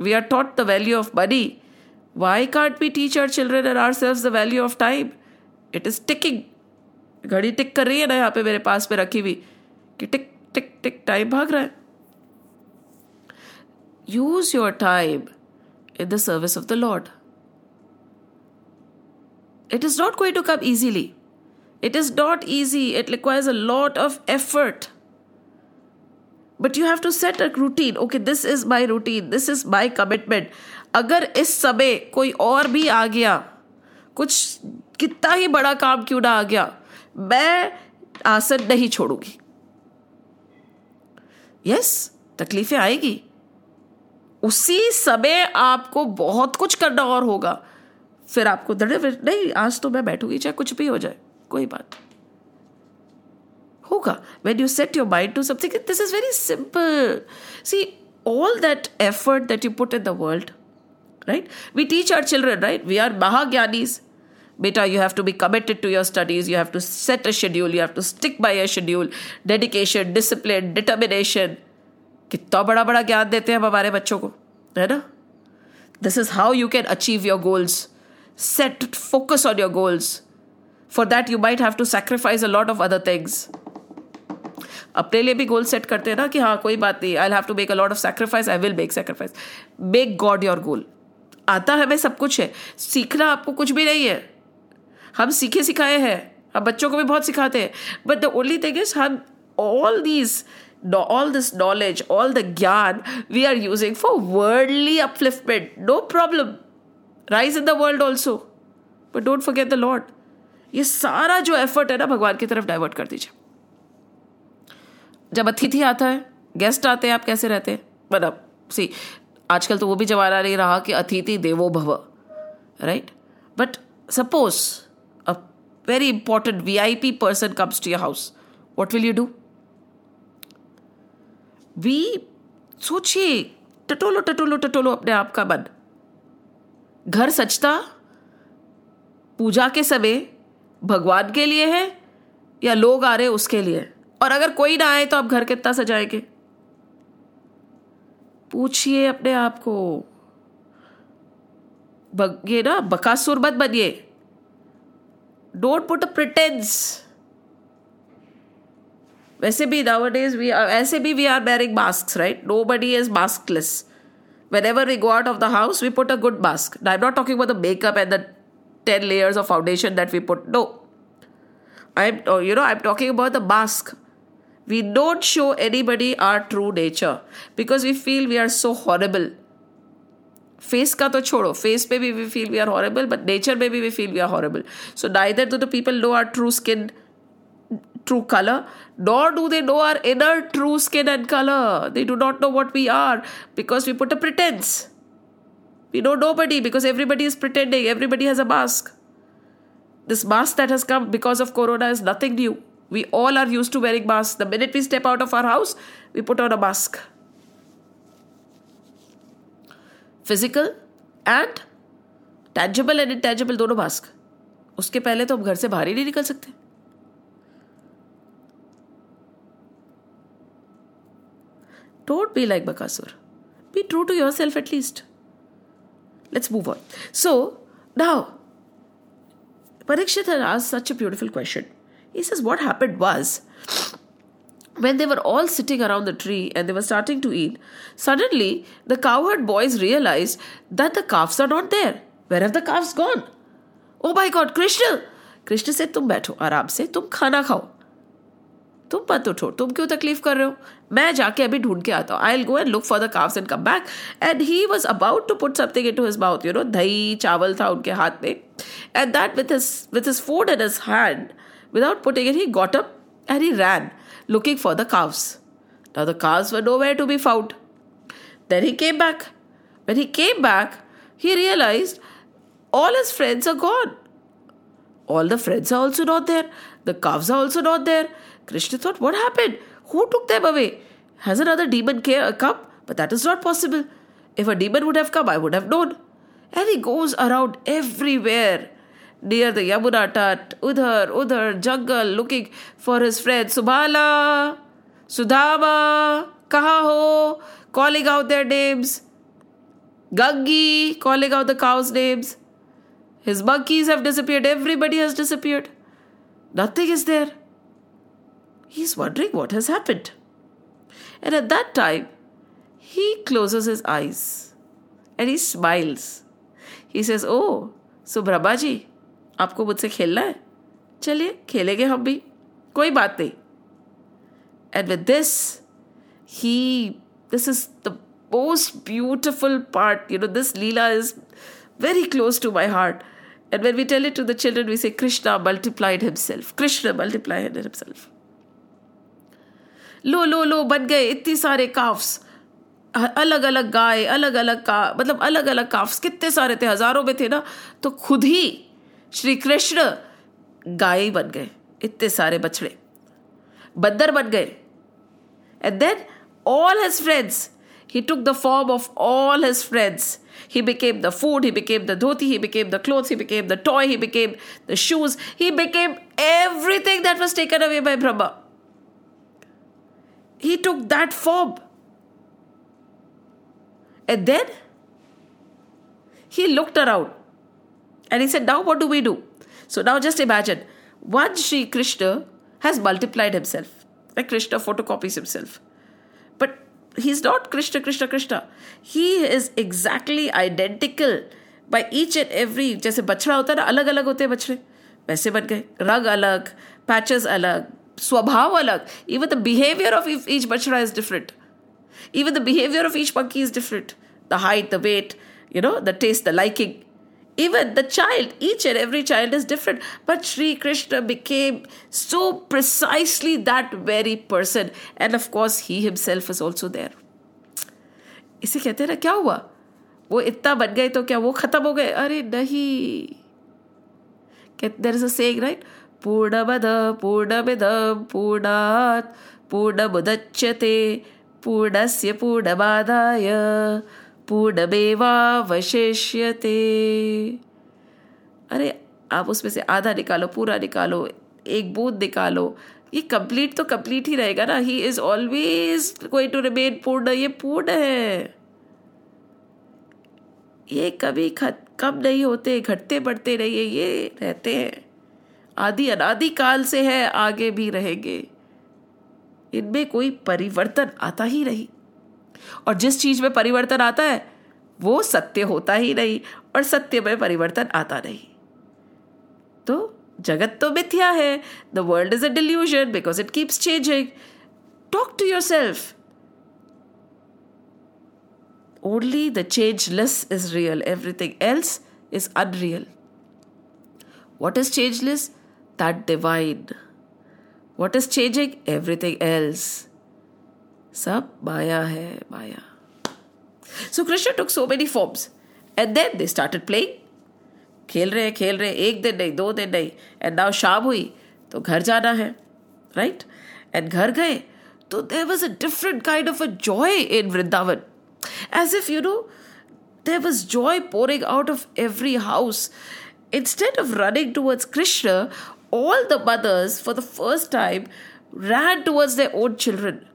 we are taught the value of money why can't be teach our children and ourselves the value of time it is ticking घड़ी tick कर रही है ना यहाँ पे मेरे पास में रखी हुई कि टिक टिक टिक टाइम भाग रहा है use your time in the service of the Lord It is not going to come easily. It is not easy. It requires a lot of effort. But you have to set a routine okay this is my routine this is my commitment अगर इस समय कोई और भी आ गया कुछ कितना ही बड़ा काम क्यों ना आ गया मैं आसन नहीं छोड़ूंगी यस तकलीफें आएगी उसी समय आपको बहुत कुछ करना और होगा फिर आपको दड़े नहीं आज तो मैं बैठूंगी चाहे कुछ भी हो जाए कोई बात होगा when you set your mind to something this is very simple see all that effort that you put in the world right we teach our children right we are महाज्ञानीज बेटा you have to be committed to your studies you have to set a schedule you have to stick by a schedule dedication discipline determination कितना बड़ा बड़ा ज्ञान देते हैं हम हमारे बच्चों को है ना this is how you can achieve your goals set focus on your goals for that you might have to sacrifice a lot of other things अपने लिए भी गोल सेट करते हैं ना कि हाँ कोई बात नहीं I have to make a lot of sacrifice I will make sacrifice make God your goal आता है हमें सब कुछ है सीखना आपको कुछ भी नहीं है हम सीखे सिखाए हैं हम बच्चों को भी बहुत सिखाते हैं but the only thing is हम all these all this knowledge all the ज्ञान we are using for worldly upliftment no problem rise in the world also but don't forget the Lord ये सारा जो एफर्ट है ना भगवान की तरफ डाइवर्ट कर दीजिए जब अतिथि आता है गेस्ट आते हैं आप कैसे रहते हैं मतलब सी आजकल तो वो भी जमाना नहीं रहा कि अतिथि देवो भव right but suppose a very important V I P person comes to your house what will you do we सोचिए टटोलो टटोलो टटोलो अपने आप का मन घर सचता पूजा के समय भगवान के लिए है या लोग आ रहे उसके लिए और अगर कोई ना आए तो आप घर कितना सजाएंगे पूछिए अपने आप को ये ना बकासुर मत बनिए डोंट पुट अ प्रिटेंस वैसे भी नावर डेज वी ऐसे भी we are wearing mask right nobody is maskless Whenever we go out of the house, we put a good mask. Now, I'm not talking about the makeup and the 10 layers of foundation that we put. No. I'm, oh, you know, I'm talking about the mask. We don't show anybody our true nature because we feel we are so horrible. Face ka to chodo. Face maybe we feel we are horrible, but nature maybe we feel we are horrible. So neither do the people know our true skin true color, nor do they know our inner true skin and color. They do not know what we are because we put a pretense. We know nobody because everybody is pretending, everybody has a mask. This mask that has come because of corona is nothing new. We all are used to wearing masks. The minute we step out of our house, we put on a mask. Physical and tangible and intangible दोनों mask. उसके पहले तो हम घर से बाहर ही नहीं निकल सकते Don't be like Bakasur. Be true to yourself at least. Let's move on. So, now, Parikshit has asked such a beautiful question. He says, What happened was, when they were all sitting around the tree and they were starting to eat, suddenly the cowherd boys realized that the calves are not there. Where have the calves gone? Oh my god, Krishna! Krishna said, तुम बैठो आराम से तुम खाना खाओ तुम मत उठो तुम क्यों तकलीफ कर रहे हो मैं जाके अभी ढूंढ के आता हूँ I go and look for the calves and come back and he was about to put something in to his mouth you know दही चावल था उनके हाथ में and that with his with his food and his hand without putting it he got up and he ran looking for the calves Now the calves were nowhere to be found. Then he came back. When he came back, he realized all his friends are gone. All the friends are also not there. The calves are also not there. Krishna thought, What happened? Who took them away? Has another demon come? But that is not possible. If a demon would have come, I would have known. And he goes around everywhere near the Yamuna Tat, Udhar, Udhar, jungle, looking for his friend Subhala, Sudama, Kahaho, calling out their names, Gangi, calling out the cows' names. His monkeys have disappeared, everybody has disappeared. Nothing is there. He's wondering what has happened. And at that time, he closes his eyes and he smiles. He says, Oh, so Brahma ji, आपको मुझसे खेलना है चलिए खेलेंगे हम भी कोई बात नहीं and with this he this is the most beautiful part you know this leela is very close to my heart and when we tell it to the children we say Krishna multiplied himself Krishna multiplied himself लो लो लो बच गए इतने सारे carbs अलग अलग गाय अलग अलग का मतलब अलग अलग काफ्स कितने सारे थे हजारों में थे ना तो खुद ही श्री कृष्ण गाय बन गए इतने सारे बछड़े बद्दर बन गए and then all his friends he took the form of all his friends he became the food he became the dhoti he became the cloth he became the toy he became the shoes he became everything that was taken away by Brahma he took that fob. And then he looked around and he said, Now what do we do? So now just imagine one Sri Krishna has multiplied himself. Like Krishna photocopies himself. But he's not Krishna, Krishna, Krishna. He is exactly identical by each and every जैसे a bachra है ना अलग अलग होते हैं बछड़े वैसे बन गए रंग अलग पैचेस अलग Swabhava alag. Even the behavior of each bachra is different. Even the behavior of each monkey is different. The height, the weight, you know, the taste, the liking. Even the child, each and every child is different. But Sri Krishna became so precisely that very person. And of course, he himself is also there. इसे कहते हैं ना क्या हुआ वो इतना बन गए तो क्या वो खत्म हो गए अरे नहीं देर इज अग राइट पूडबध पूडबिध पूडात् पूडबुदच्यते पूडस्य पूडबाधाय पूडबेवावशिष्यते अरे आप उसमें से आधा निकालो पूरा निकालो एक बूंद निकालो ये कंप्लीट तो कंप्लीट ही रहेगा ना he is always going to remain पूर्ण ये पूर्ण है ये कभी खत कम नहीं होते घटते बढ़ते नहीं है ये रहते हैं आदि अनादि काल से है आगे भी रहेंगे इनमें कोई परिवर्तन आता ही नहीं और जिस चीज में परिवर्तन आता है वो सत्य होता ही नहीं और सत्य में परिवर्तन आता नहीं तो जगत तो मिथ्या है the world is a delusion because it keeps changing talk to yourself only the changeless is real everything else is unreal what is changeless that divide. What is changing? Everything else. Sab baya hai baya. So Krishna took so many forms. And then they started playing. खेल रहे हैं खेल रहे हैं एक दिन नहीं दो दिन नहीं एंड नाउ शाम हुई तो घर जाना है राइट एंड घर गए तो there was a different kind of a joy in Vrindavan as if you know there was joy pouring out of every house instead of running towards Krishna all the mothers, for the first time, ran towards their own children.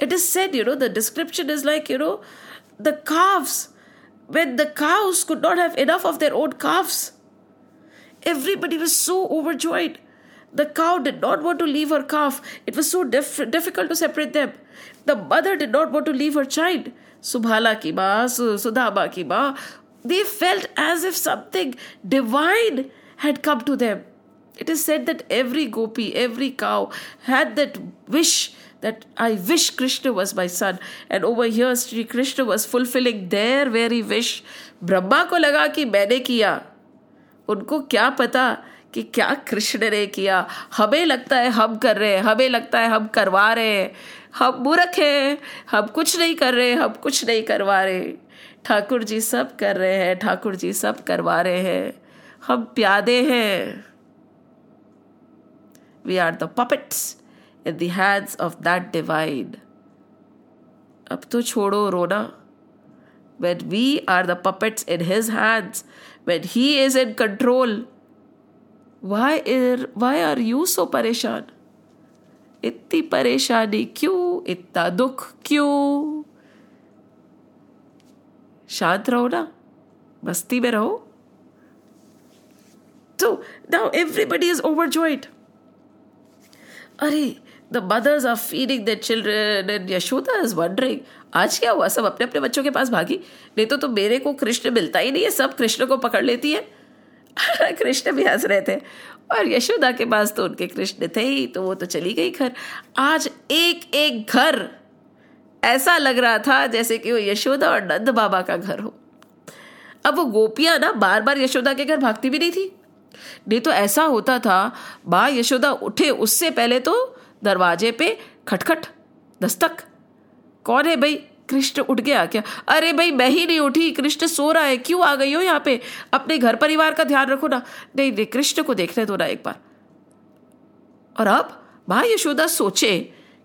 It is said, you know, the description is like, you know, the calves, when the cows could not have enough of their own calves. Everybody was so overjoyed. The cow did not want to leave her calf. It was so diff- difficult to separate them. The mother did not want to leave her child. Subhala ki maa, Sudhaba ki ba. They felt as if something divine had come to them. It is said that every gopi, every cow had that wish that I wish Krishna was my son. And over here, Sri Krishna was fulfilling their very wish. Brahma को लगा कि मैंने किया उनको क्या पता कि क्या कृष्ण ने किया हमें लगता है हम कर रहे हैं हमें लगता है हम करवा रहे हैं हम मूर्ख हैं हम कुछ नहीं कर रहे हम कुछ नहीं करवा रहे ठाकुर जी सब कर रहे हैं ठाकुर जी सब करवा रहे हैं हम प्यादे हैं We are the puppets in the hands of that divide. अब तो छोड़ो रोना When we are the puppets in his hands, when he is in control, why are, why are you so परेशान इतनी परेशानी क्यों इतना दुख क्यों शांत रहो ना मस्ती में रहो So now everybody is overjoyed. अरे the mothers are feeding their children and Yashoda is wondering आज क्या हुआ सब अपने अपने बच्चों के पास भागी नहीं तो, तो मेरे को कृष्ण मिलता ही नहीं है सब कृष्ण को पकड़ लेती है *laughs* कृष्ण भी हंस रहे थे और यशोदा के पास तो उनके कृष्ण थे ही तो वो तो चली गई घर आज एक एक घर ऐसा लग रहा था जैसे कि वो यशोदा और नंद बाबा का घर हो अब वो गोपियाँ ना बार बार यशोदा के घर भागती भी नहीं थी नहीं तो ऐसा होता था माँ यशोदा उठे उससे पहले तो दरवाजे पे खटखट दस्तक कौन है भाई कृष्ण उठ गया क्या अरे भाई मैं ही नहीं उठी कृष्ण सो रहा है क्यों आ गई हो यहाँ पे अपने घर परिवार का ध्यान रखो ना नहीं नहीं कृष्ण को देखने दो ना एक बार और अब माँ यशोदा सोचे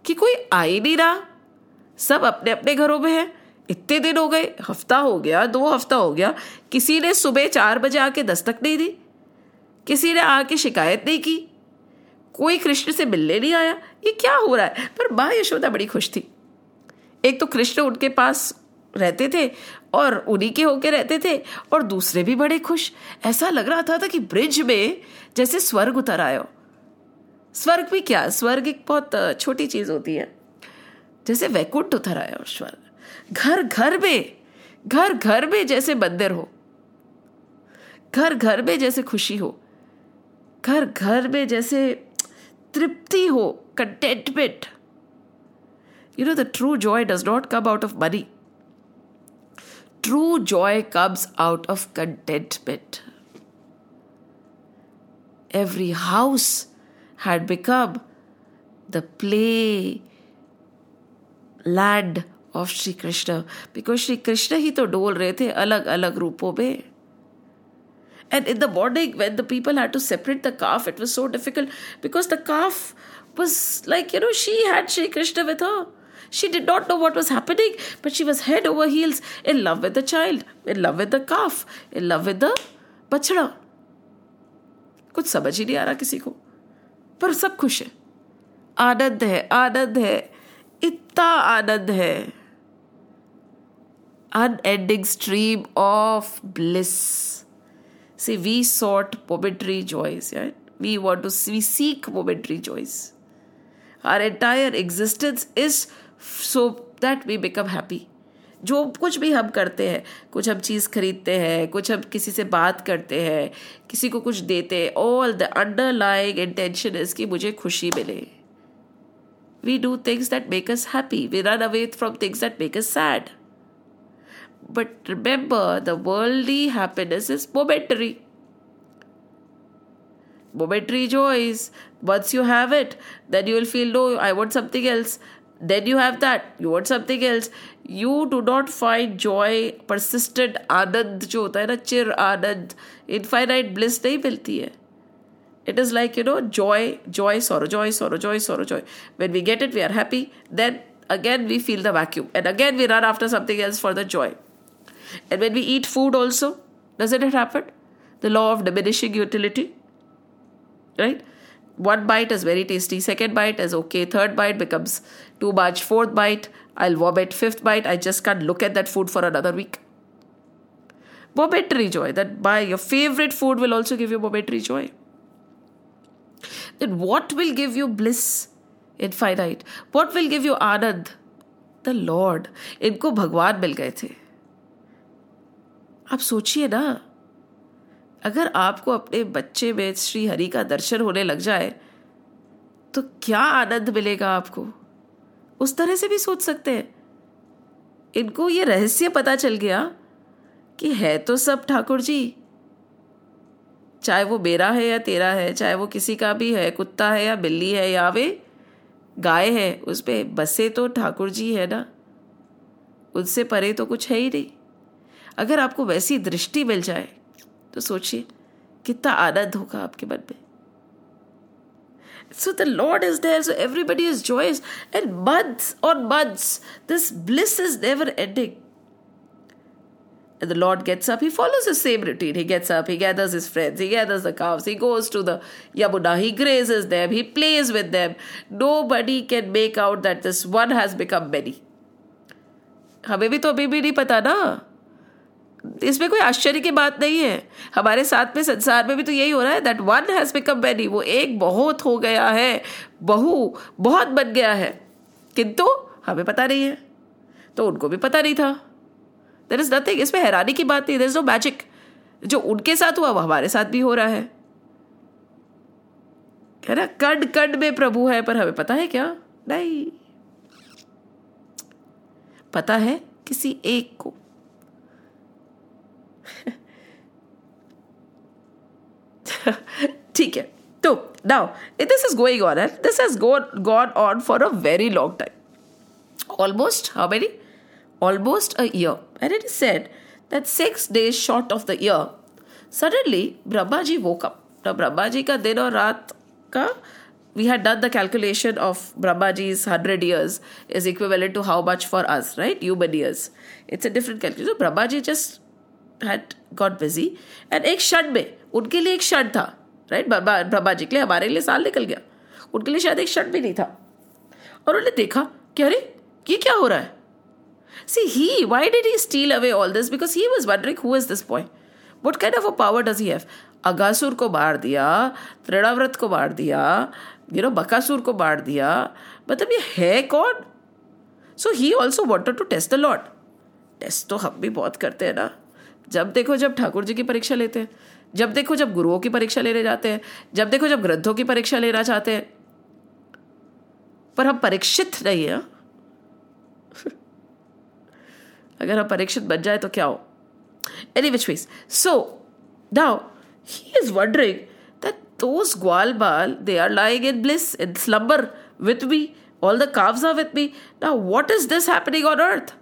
कि कोई आ ही नहीं रहा सब अपने अपने घरों में है इतने दिन हो गए हफ्ता हो गया दो हफ्ता हो गया किसी ने सुबह चार बजे आके दस्तक नहीं दी किसी ने आके शिकायत नहीं की कोई कृष्ण से मिलने नहीं आया ये क्या हो रहा है पर माँ यशोदा बड़ी खुश थी एक तो कृष्ण उनके पास रहते थे और उन्हीं के होके रहते थे और दूसरे भी बड़े खुश ऐसा लग रहा था, था कि ब्रिज में जैसे स्वर्ग उतर आयो स्वर्ग भी क्या स्वर्ग एक बहुत छोटी चीज होती है जैसे वैकुंठ उतर आया और स्वर्ग घर घर में घर घर में जैसे मंदिर हो घर घर में जैसे खुशी हो घर घर में जैसे तृप्ति हो contentment you know the true joy does not come out of money true joy comes out of contentment every house had become the play land of Shri Krishna because Shri Krishna ही तो डोल रहे थे अलग अलग रूपों में And in the morning, when the people had to separate the calf, it was so difficult because the calf was like, you know, she had Shri Krishna with her. She did not know what was happening, but she was head over heels in love with the child, in love with the calf, in love with the बछड़ा कुछ समझ ही नहीं आ रहा किसी को पर सब खुश है आनंद है आनंद है इतना आनंद है unending stream of bliss. See, we sought momentary joys. Yeah? We want to we seek momentary joys. Our entire existence is so that we become happy. जो कुछ भी हम करते हैं कुछ हम चीज़ खरीदते हैं कुछ हम किसी से बात करते हैं किसी को कुछ देते हैं all the underlying intention is कि मुझे खुशी मिले we do things that make us happy we run away from things that make us sad But remember, the worldly happiness is momentary. Momentary joys. Once you have it, then you will feel, no, I want something else. Then you have that, you want something else. You do not find joy, persistent anand, जो होता है ना चिर infinite bliss bliss नहीं मिलती है it is like you know joy joy sorrow joy sorrow joy sorrow joy when we get it we are happy then again we feel the vacuum and again we run after something else for the joy and when we eat food also, doesn't it happen? The law of diminishing utility, right? One bite is very tasty, second bite is okay, third bite becomes too much, fourth bite, I'll vomit, fifth bite, I just can't look at that food for another week. Momentary joy, that by your favorite food will also give you momentary joy. Then what will give you bliss? Infinite. What will give you anand? The Lord. Inko भगवान mil gaye the. आप सोचिए ना अगर आपको अपने बच्चे में श्री हरि का दर्शन होने लग जाए तो क्या आनंद मिलेगा आपको उस तरह से भी सोच सकते हैं इनको ये रहस्य पता चल गया कि है तो सब ठाकुर जी चाहे वो मेरा है या तेरा है चाहे वो किसी का भी है कुत्ता है या बिल्ली है या वे गाय है उस पर बसे तो ठाकुर जी है ना उनसे परे तो कुछ है ही नहीं अगर आपको वैसी दृष्टि मिल जाए तो सोचिए कितना आनंद होगा आपके मन में So the Lord is there, so everybody is joyous. And months on months, this bliss is never ending. And the Lord gets up, he follows the same routine. He gets up, he gathers his friends, he gathers the calves, he goes to the Yamuna, he grazes them, he plays with them. Nobody can make out that this one has become many. हमें भी तो अभी भी नहीं पता इसमें कोई आश्चर्य की बात नहीं है हमारे साथ में संसार में भी तो यही हो रहा है that one has become many वो एक बहुत हो गया है बहु बहुत बन गया है किंतु हमें पता नहीं है तो उनको भी पता नहीं था देर इज़ नथिंग इसमें हैरानी की बात नहीं देर इज़ नो मैजिक जो उनके साथ हुआ वो हमारे साथ भी हो रहा है है ना कण कण में प्रभु है पर हमें पता है क्या नहीं पता है किसी एक को *laughs* ठीक है तो now this is going on and this has gone on for a very long time almost how many almost a year and it is said that six days short of the year suddenly brahmaji woke up now brahmaji ka din aur raat we had done the calculation of brahmaji's 100 years is equivalent to how much for us right human years it's a different calculation so brahmaji just had got busy and एक शर्ट में उनके लिए एक शर्ट था right Brahma ji के लिए हमारे लिए साल निकल गया उनके लिए शायद एक शर्ट भी नहीं था और उन्होंने देखा कि अरे ये क्या हो रहा है see he why did he steal away all this because he was wondering who is this boy what kind of a power does he have Aghasur को मार दिया त्रिणाव्रत को मार दिया यू नो बकासुर को मार दिया मतलब ये है कौन so he also wanted to test the lot test तो हम भी बहुत करते हैं ना जब देखो जब ठाकुर जी की परीक्षा लेते हैं जब देखो जब गुरुओं की परीक्षा लेने जाते हैं जब देखो जब ग्रंथों की परीक्षा लेना चाहते हैं पर हम परीक्षित नहीं है *laughs* अगर हम परीक्षित बन जाए तो क्या हो any which ways so now he is wondering that those gwal bal they are lying in bliss in slumber with me all the calves are with me now what is this happening on earth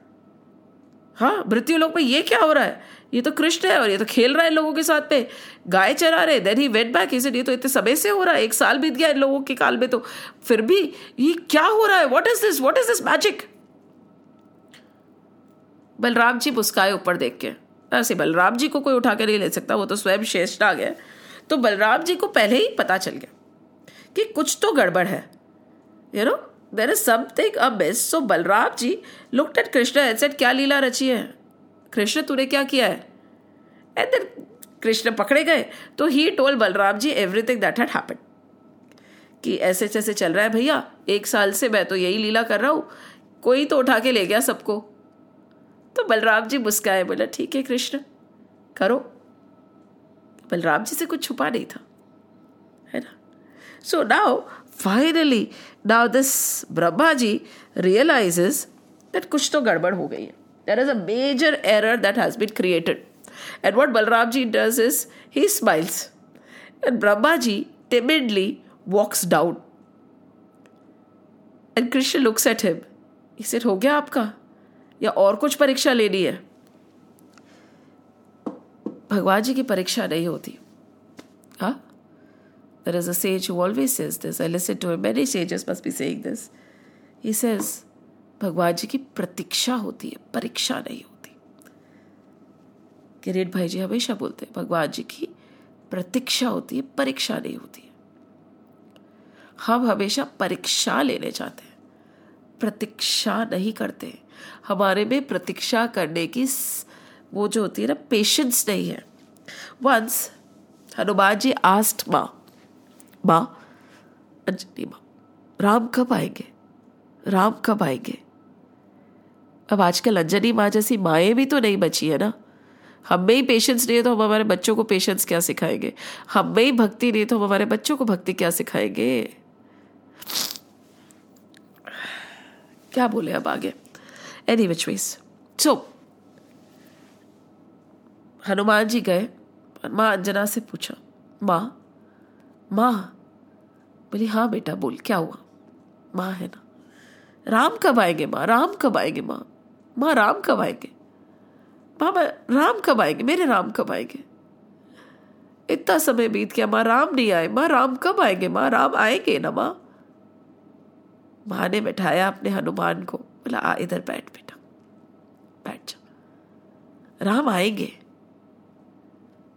हाँ मृत्यु लोक में ये क्या हो रहा है ये तो कृष्ण है और ये तो खेल रहा है लोगों के साथ पे गाय चरा रहे देन ही वेट बैक इसे ये तो इतने समय से हो रहा है एक साल बीत गया इन लोगों के काल में तो फिर भी ये क्या हो रहा है what is this what is this magic Balram ji मुस्काए ऊपर देख के ऐसे बलराम जी को कोई उठा के नहीं ले सकता वो तो स्वयं श्रेष्ठ आ गए तो बलराम जी को पहले ही पता चल गया कि कुछ तो गड़बड़ है you know there is something amiss so Balram ji looked at Krishna and said क्या लीला रची है कृष्ण तूने क्या किया है इधर कृष्ण पकड़े गए तो he told Balram ji everything that had happen कि ऐसे जैसे चल रहा है भैया एक साल से मैं तो यही लीला कर रहा हूँ कोई तो उठा के ले गया सबको तो बलराम जी मुस्काए बोला ठीक है कृष्ण करो बलराम जी से कुछ छुपा नहीं था है ना so now finally now this Brahma ji realises that कुछ तो गड़बड़ हो गई है That is a major error that has been created. And what Balramji does is he smiles. And Brahmaji timidly walks down. And Krishna looks at him. He said, Ho gaya aapka? Ya और kuch परीक्षा लेनी है भगवान जी की परीक्षा नहीं There is a sage who always says this. I listen to him. Many sages must be saying this. He says, भगवान जी की प्रतीक्षा होती है परीक्षा नहीं होती किरेट भाई जी हमेशा बोलते हैं भगवान जी की प्रतीक्षा होती है परीक्षा नहीं होती है हम हमेशा परीक्षा लेने जाते हैं प्रतीक्षा नहीं करते हमारे में प्रतीक्षा करने की वो जो होती है ना पेशेंस नहीं है वंस हनुमान जी आस्ट माँ माँ अंजनी माँ राम कब आएंगे राम कब आएंगे अब आजकल अंजनी माँ जैसी माएँ भी तो नहीं बची है ना हम में ही पेशेंस नहीं है तो हम हमारे बच्चों को पेशेंस क्या सिखाएंगे हम में ही भक्ति नहीं तो हम हमारे बच्चों को भक्ति क्या सिखाएंगे क्या बोले अब आगे any which ways so Hanuman ji गए माँ अंजना से पूछा माँ माँ बोली हाँ बेटा बोल क्या हुआ माँ है ना राम कब आएंगे माँ राम कब आएंगे माँ माँ राम कब आएंगे माँ राम कब आएंगे मेरे राम कब आएंगे इतना समय बीत गया माँ राम नहीं आए माँ राम कब आएंगे माँ राम आएंगे ना माँ माँ ने बैठाया अपने हनुमान को बोला आ इधर बैठ बेटा बैठ जा राम आएंगे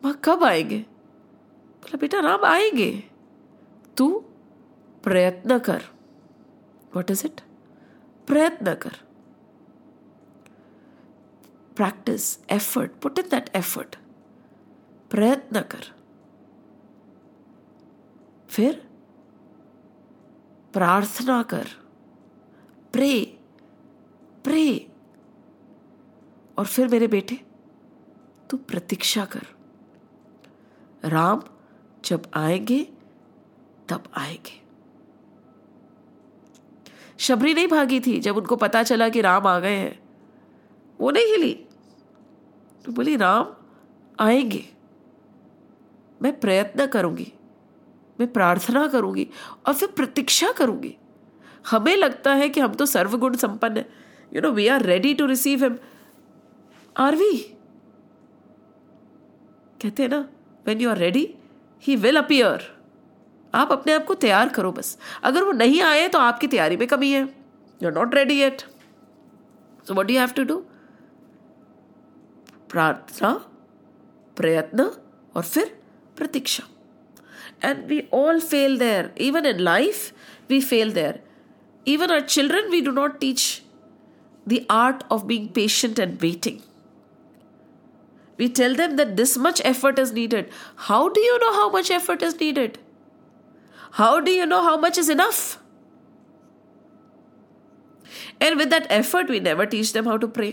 माँ कब आएंगे बोला बेटा राम आएंगे तू प्रयत्न कर वट इज इट प्रयत्न कर practice effort put in that effort प्रयत्न कर फिर प्रार्थना कर प्रे प्रे और फिर मेरे बेटे तू प्रतीक्षा कर राम जब आएंगे तब आएंगे शबरी नहीं भागी थी जब उनको पता चला कि राम आ गए हैं वो नहीं हिली तो बोली राम आएंगे मैं प्रयत्न करूंगी मैं प्रार्थना करूंगी और फिर प्रतीक्षा करूंगी हमें लगता है कि हम तो सर्वगुण संपन्न है you know we are ready to receive him are we कहते हैं ना when you are ready he will appear आप अपने आप को तैयार करो बस अगर वो नहीं आए तो आपकी तैयारी में कमी है you are not ready eight so what you have to do प्रार्थना प्रयत्न और फिर प्रतीक्षा and we all fail there even in life we fail there even our children we do not teach the art of being patient and waiting we tell them that this much effort is needed how do you know how much effort is needed how do you know how much is enough and with that effort we never teach them how to pray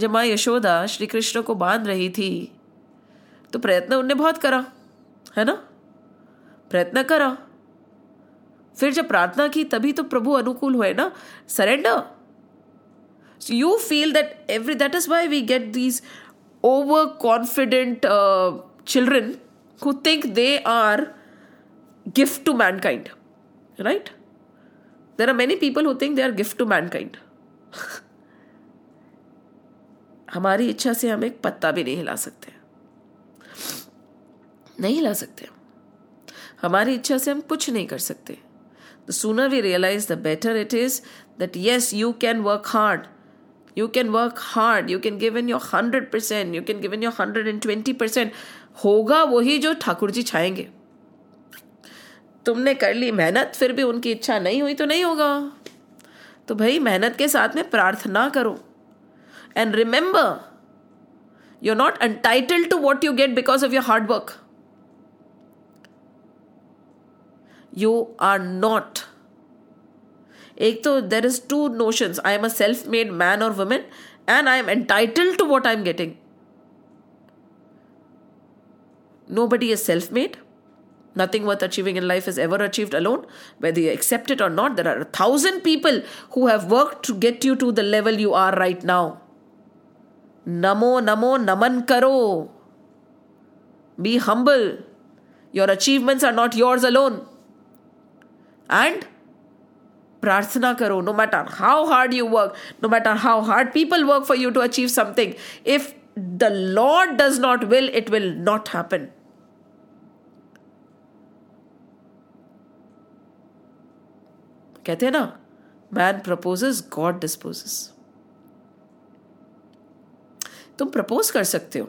जब माँ यशोदा श्री कृष्ण को बांध रही थी तो प्रयत्न उनने बहुत करा है ना प्रयत्न करा फिर जब प्रार्थना की तभी तो प्रभु अनुकूल हुए ना surrender you feel that every that is why we get these over confident children who think they are gift to mankind right there are many people who think they are gift to mankind हमारी इच्छा से हम एक पत्ता भी नहीं हिला सकते नहीं हिला सकते हमारी इच्छा से हम कुछ नहीं कर सकते the sooner we realise the better it is that yes you can work hard you can you can give in your hundred percent you can give in your hundred and twenty percent होगा वही जो ठाकुर जी छाएंगे तुमने कर ली मेहनत फिर भी उनकी इच्छा नहीं हुई तो नहीं होगा तो भाई मेहनत के साथ में प्रार्थना करो And remember, you're not entitled to what you get because of your hard work. You are not. एक तो there is two notions. I am a self-made man or woman, and I am entitled to what I'm getting. Nobody is self-made. Nothing worth achieving in life is ever achieved alone. Whether you accept it or not, there are a thousand people who have worked to get you to the level you are right now. Namo Namo Naman Karo. Be humble. Your achievements are not yours alone. And Prarthana Karo, no matter how hard you work, no matter how hard people work for you to achieve something, if the Lord does not will, it will not happen. कहते हैं ना man proposes God disposes तुम propose कर सकते हो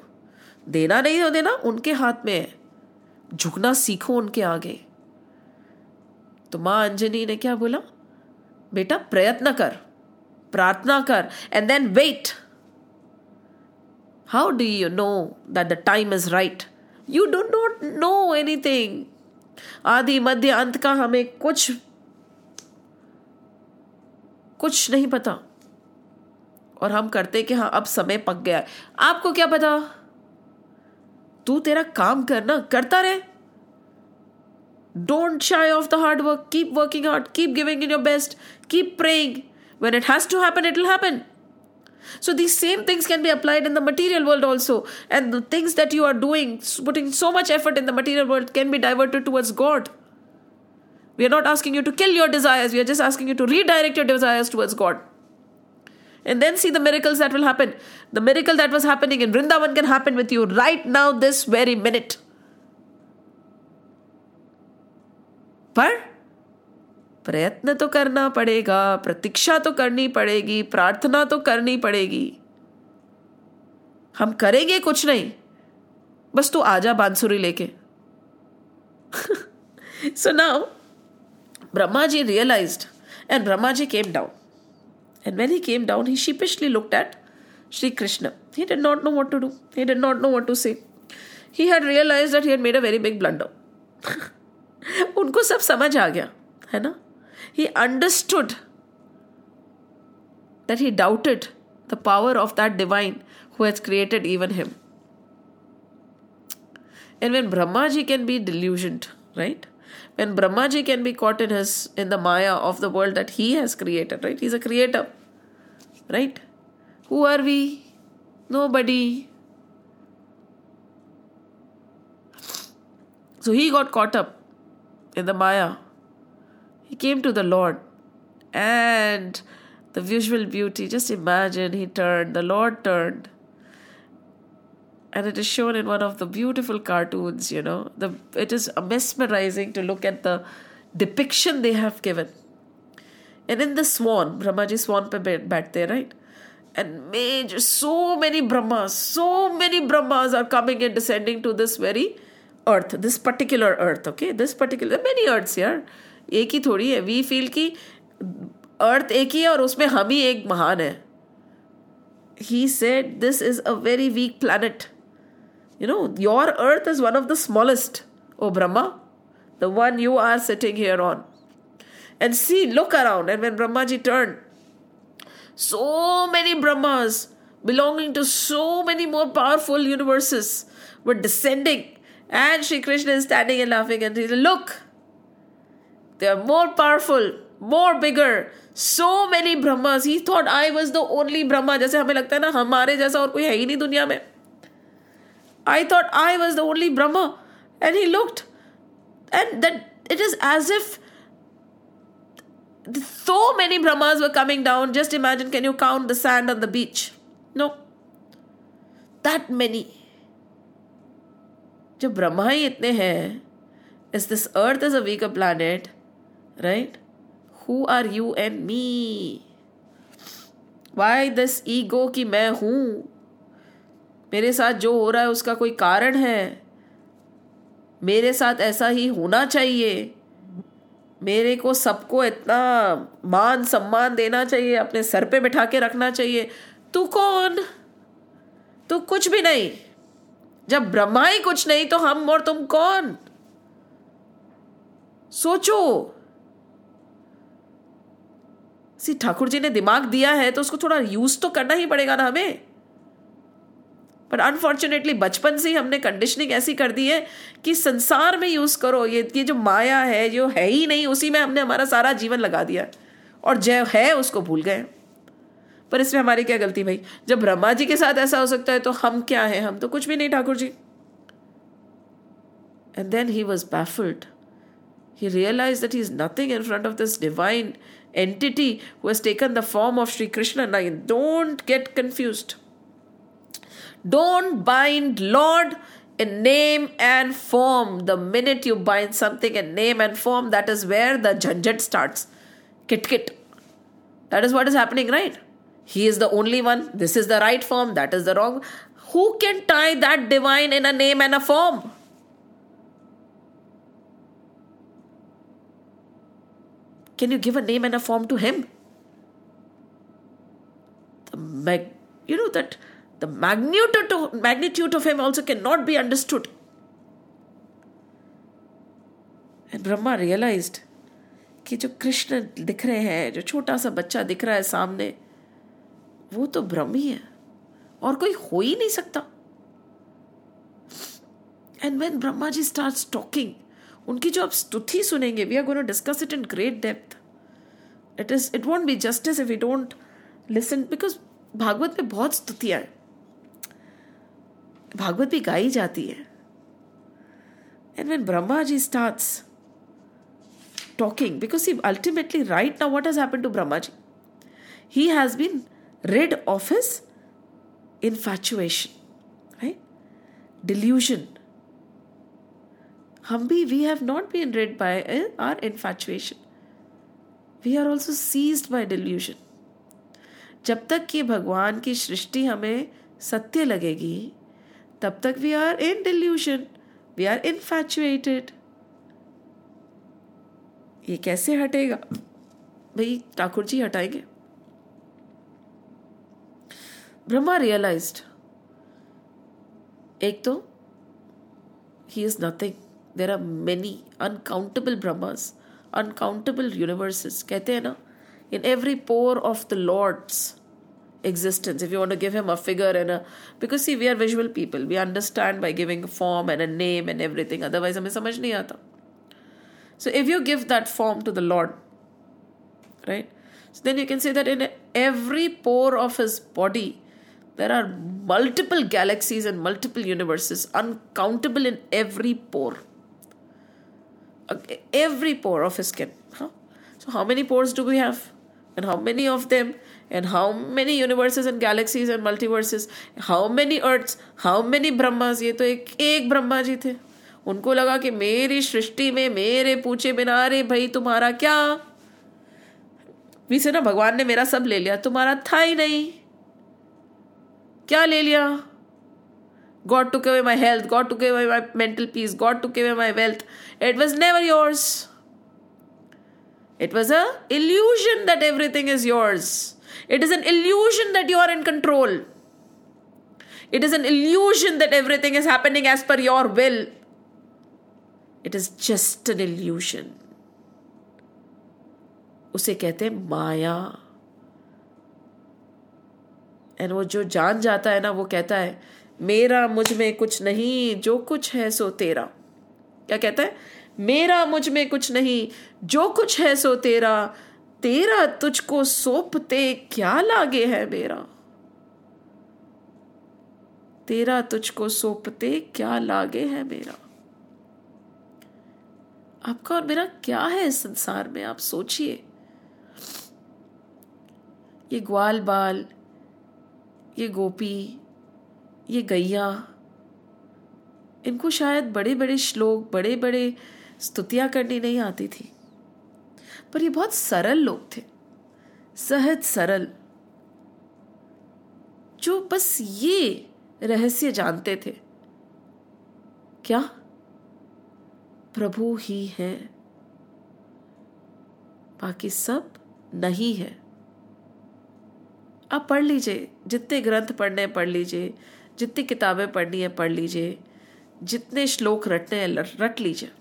देना नहीं हो देना उनके हाथ में है झुकना सीखो उनके आगे तो माँ अंजनी ने क्या बोला बेटा प्रयत्न कर प्रार्थना कर and then wait how do you know that the time is right you do not know anything आदि मध्य अंत का हमें कुछ कुछ नहीं पता और हम करते कि हाँ अब समय पक गया है आपको क्या पता तू तेरा काम करना करता रहे don't shy off the hard work keep working hard keep giving in your best keep praying when it has to happen it will happen so these same things can be applied in the material world also and the things that you are doing putting so much effort in the material world can be diverted towards god we are not asking you to kill your desires we are just asking you to redirect your desires towards god and then see the miracles that will happen. The miracle that was happening in Vrindavan can happen with you right now, this very minute. पर प्रयत्न तो करना पड़ेगा प्रतीक्षा तो करनी पड़ेगी प्रार्थना तो करनी पड़ेगी हम करेंगे कुछ नहीं बस तू आजा बांसुरी लेके so now Brahma ji realised and Brahma ji came down And when he came down, he sheepishly looked at Sri Krishna. He did not know what to do, he did not know what to say. He had realized that he had made a very big blunder. *laughs* Unko sab समझ आ गया है ना he understood that he doubted the power of who has created even him. And when Brahmaji can be delusioned, right? When Brahmaji can be caught in his in the Maya of the world that he has created, right? He's a creator right? Who are we? Nobody. So he got caught up in the Maya. He came to the Lord and the visual beauty. Just imagine he turned, the Lord turned. And it is shown in one of the beautiful cartoons, you know. The, it is mesmerizing to look at the depiction they have given. And in the swan, Brahmaji swan pe बैठते हैं right? And major, so many Brahmas, so many Brahmas are coming and descending to this very earth, this particular earth, okay? This particular, many earths here. एक ही थोड़ी है we feel की earth एक ही है और उसमें हम ही एक महान है he said this is a very weak planet you know your earth is one of the smallest oh Brahma the one you are sitting here on and see, look around. And when Brahmaji turned, so many Brahmas belonging to so many more powerful universes were descending. And Sri Krishna is standing and laughing and he said, Look, they are more powerful, more bigger. So many Brahmas. He thought I was the only Brahma. जैसे हमें लगता है ना हमारे जैसा और कोई है ही नहीं दुनिया में I thought I was the only Brahma. And he looked. And that it is as if so many Brahmas were coming down. Just imagine can you count the sand on the beach? No. That many. जब ब्रह्मा ही इतने हैं is this earth is a weak a planet right who are you and me why this ego कि मैं हूँ मेरे साथ जो हो रहा है उसका कोई कारण है मेरे साथ ऐसा ही होना चाहिए मेरे को सबको इतना मान सम्मान देना चाहिए अपने सर पे बिठा के रखना चाहिए तू कौन तू कुछ भी नहीं जब ब्रह्मा ही कुछ नहीं तो हम और तुम कौन सोचो सी ठाकुर जी ने दिमाग दिया है तो उसको थोड़ा यूज तो करना ही पड़ेगा ना हमें पर अनफॉर्चुनेटली बचपन से ही हमने कंडीशनिंग ऐसी कर दी है कि संसार में यूज़ करो ये ये जो माया है जो है ही नहीं उसी में हमने हमारा सारा जीवन लगा दिया और जय है उसको भूल गए पर इसमें हमारी क्या गलती भाई जब ब्रह्मा जी के साथ ऐसा हो सकता है तो हम क्या हैं हम तो कुछ भी नहीं Thakur ji and then he was baffled he realize that he is nothing in front of this divine entity who has taken the form of Sri Krishna. Now, Don't bind Lord in name and form. The minute you bind something in name and form, that is where the janjat starts. Kit kit. That is what is happening, right? He is the only one. This is the right form. That is the wrong. Who can tie that divine in a name and a form? Can you give a name and a form to him? The meg- you know that The magnitude of, magnitude of him also cannot be understood. And Brahma realized कि जो कृष्ण दिख रहे हैं जो छोटा सा बच्चा दिख रहा है सामने वो तो ब्रह्म ही है और कोई हो ही नहीं सकता and when Brahma ji start talking उनकी जो आप स्तुति सुनेंगे we are gonna discuss it in great depth it is it won't be justice if you don't listen because Bhagavat में बहुत स्तुतियां हैं भागवत भी गाई जाती है and when Brahma ji start talking because he ultimately right now what has happen to Brahma ji he has been rid of his infatuation right dilution हम भी we have not been rid by are फैचुएशन we are also seized by delusion जब तक कि भगवान की सृष्टि हमें सत्य लगेगी तब तक we are in delusion we are infatuated ये कैसे हटेगा भाई ठाकुर जी हटाएंगे ब्रह्मा रियलाइज एक तो he is nothing there are many uncountable Brahmas uncountable universes कहते हैं ना in every pore of the Lord's existence if you want to give him a figure and a because see we are visual people we understand by giving form and a name and everything otherwise I samajh nahi aata so if you give that form to the lord right so then you can say that in every pore of his body there are multiple galaxies and multiple universes uncountable in every pore every pore of his skin huh? so how many pores do we have and how many of them and how many universes and galaxies and multiverses how many earths how many brahmas ये तो एक एक ब्रह्मा जी थे उनको लगा कि मेरी सृष्टि में मेरे पूछे बिना रे भाई तुम्हारा क्या से ना भगवान ने मेरा सब ले लिया तुम्हारा था ही नहीं क्या ले लिया God took away my health God took away my mental peace God took away my wealth it was never yours it was a that everything is yours it is an illusion that you are in control it is an illusion that everything is happening as per your will it is just an illusion उसे कहते हैं माया and वो जो जान जाता है ना वो कहता है मेरा मुझ में कुछ नहीं जो कुछ है सो तेरा क्या कहता है मेरा मुझ में कुछ नहीं जो कुछ है सो तेरा तेरा तुझको सोपते क्या लागे है मेरा तेरा तुझको सोपते क्या लागे है मेरा आपका और मेरा क्या है इस संसार में आप सोचिए ये ग्वाल बाल ये गोपी ये गैया इनको शायद बड़े बड़े श्लोक बड़े बड़े स्तुतियां करनी नहीं आती थी पर ये बहुत सरल लोग थे सहज सरल जो बस ये रहस्य जानते थे क्या प्रभु ही है बाकी सब नहीं है आप पढ़ लीजिए जितने ग्रंथ पढ़ने हैं पढ़ लीजिए जितनी किताबें पढ़नी है पढ़ लीजिए जितने श्लोक रटने हैं रट लीजिए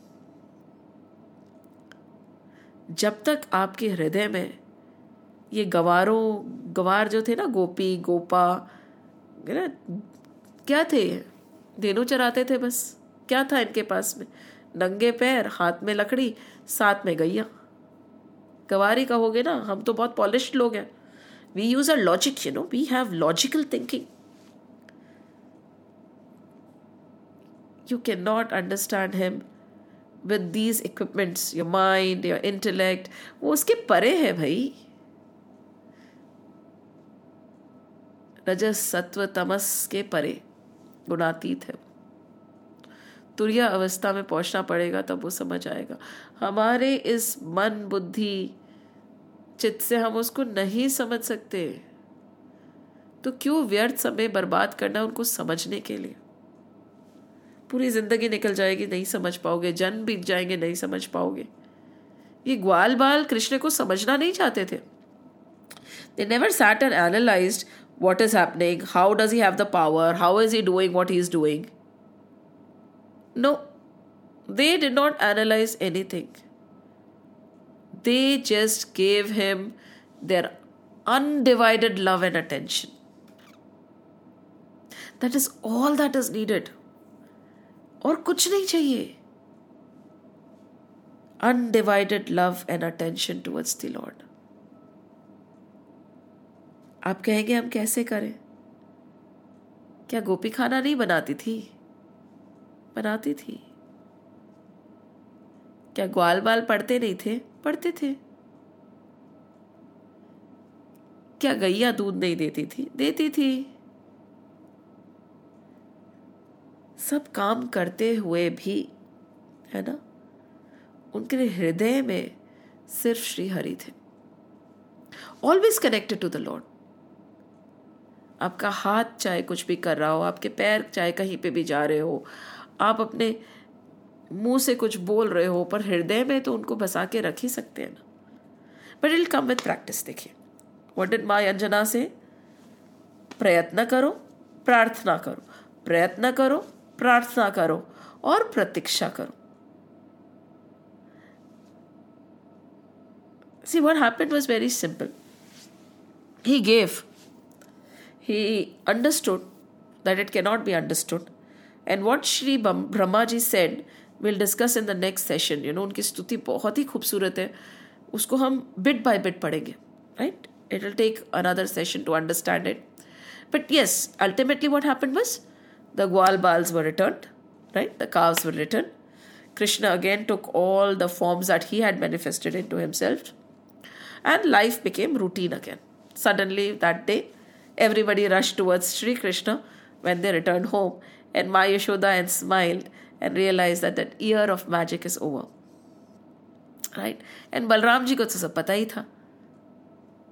जब तक आपके हृदय में ये गवारों गवार जो थे ना गोपी गोपा ना क्या थे धेनु चराते थे बस क्या था इनके पास में नंगे पैर हाथ में लकड़ी साथ में गैया गवारी कहोगे ना हम तो बहुत पॉलिश लोग हैं we use our logic you know we have logical thinking you can not understand him with these equipments your mind your intellect वो उसके परे है भाई रजस सत्व तमस के परे गुणातीत है तुरय अवस्था में पहुंचना पड़ेगा तब वो समझ आएगा हमारे इस मन बुद्धि चित्त से हम उसको नहीं समझ सकते तो क्यों व्यर्थ समय बर्बाद करना उनको समझने के लिए पूरी ज़िंदगी निकल जाएगी नहीं समझ पाओगे जन्म बीत जाएंगे नहीं समझ पाओगे ये ग्वाल बाल कृष्ण को समझना नहीं चाहते थे they never sat and analyse what is happening how does he have the power how is he doing what he is doing no they did not analyse any thing they just gave him their undivided love and attention. That is all that is needed. और कुछ नहीं चाहिए undivided love and attention towards the lord आप कहेंगे हम कैसे करें क्या गोपी खाना नहीं बनाती थी बनाती थी क्या ग्वाल बाल पढ़ते नहीं थे पढ़ते थे क्या गैया दूध नहीं देती थी देती थी सब काम करते हुए भी है ना उनके हृदय में सिर्फ श्री हरि थे always connected to the lord आपका हाथ चाहे कुछ भी कर रहा हो आपके पैर चाहे कहीं पे भी जा रहे हो आप अपने मुंह से कुछ बोल रहे हो पर हृदय में तो उनको बसा के रख ही सकते हैं ना but ill come with practice देखिए वॉट डिट माई अंजना से प्रयत्न करो प्रार्थना करो प्रयत्न करो प्रार्थना करो और प्रतीक्षा करो see what happened was very simple he gave he understood that it cannot be understood and what Shri Brahma ji said will discuss in the next session you know उनकी स्तुति बहुत ही खूबसूरत है उसको हम बिट बाय बिट पढ़ेंगे right it will take another session to understand it but yes ultimately what happen बस the Gwalbals were returned, right? The calves were returned. Krishna again took all the forms that he had manifested into himself, and life became routine again. Suddenly, that day, everybody rushed towards Sri Krishna when they returned home, and Maya Yashoda and smiled and realized that that year of magic is over. Right? And Balramji ji ko to pata hi tha.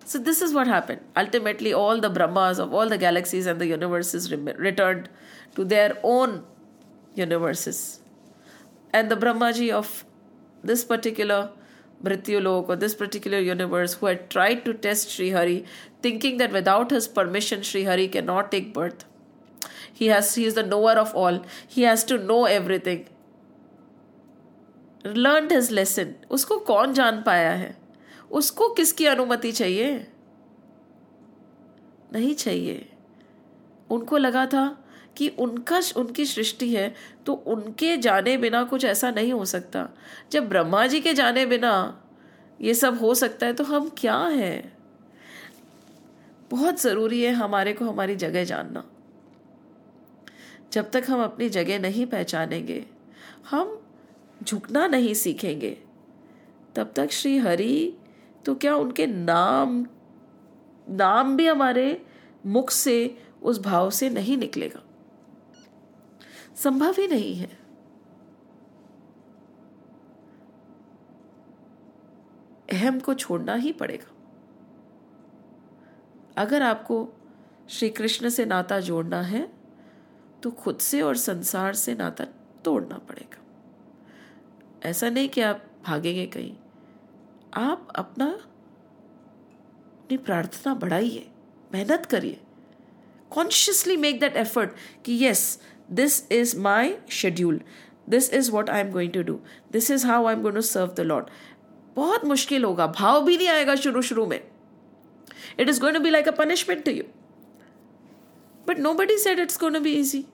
So this is what happened. Ultimately, all the Brahmas of all the galaxies and the universes returned to their own universes. And the Brahmaji of this particular Mrityulok or this particular universe who had tried to test Sri Hari, thinking that without his permission, Sri Hari cannot take birth. He has he is the knower of all. He has to know everything. Learned his lesson. Usko कौन jaan paya hai? Usko kiski anumati chahiye? Nahi chahiye. Unko laga tha, कि उनका उनकी सृष्टि है तो उनके जाने बिना कुछ ऐसा नहीं हो सकता जब ब्रह्मा जी के जाने बिना ये सब हो सकता है तो हम क्या हैं बहुत ज़रूरी है हमारे को हमारी जगह जानना जब तक हम अपनी जगह नहीं पहचानेंगे हम झुकना नहीं सीखेंगे तब तक श्री हरि तो क्या उनके नाम नाम भी हमारे मुख से उस भाव से नहीं निकलेगा संभव ही नहीं है अहम को छोड़ना ही पड़ेगा अगर आपको श्री कृष्ण से नाता जोड़ना है तो खुद से और संसार से नाता तोड़ना पड़ेगा ऐसा नहीं कि आप भागेंगे कहीं आप अपना अपनी प्रार्थना बढ़ाइए मेहनत करिए कॉन्शियसली मेक दैट एफर्ट कि yes This is my schedule. This is what I am going to do this is how I am going to serve the lord बहुत मुश्किल होगा भाव भी नहीं आएगा शुरू शुरू में it is going to be like a punishment to you but nobody said it's going to be easy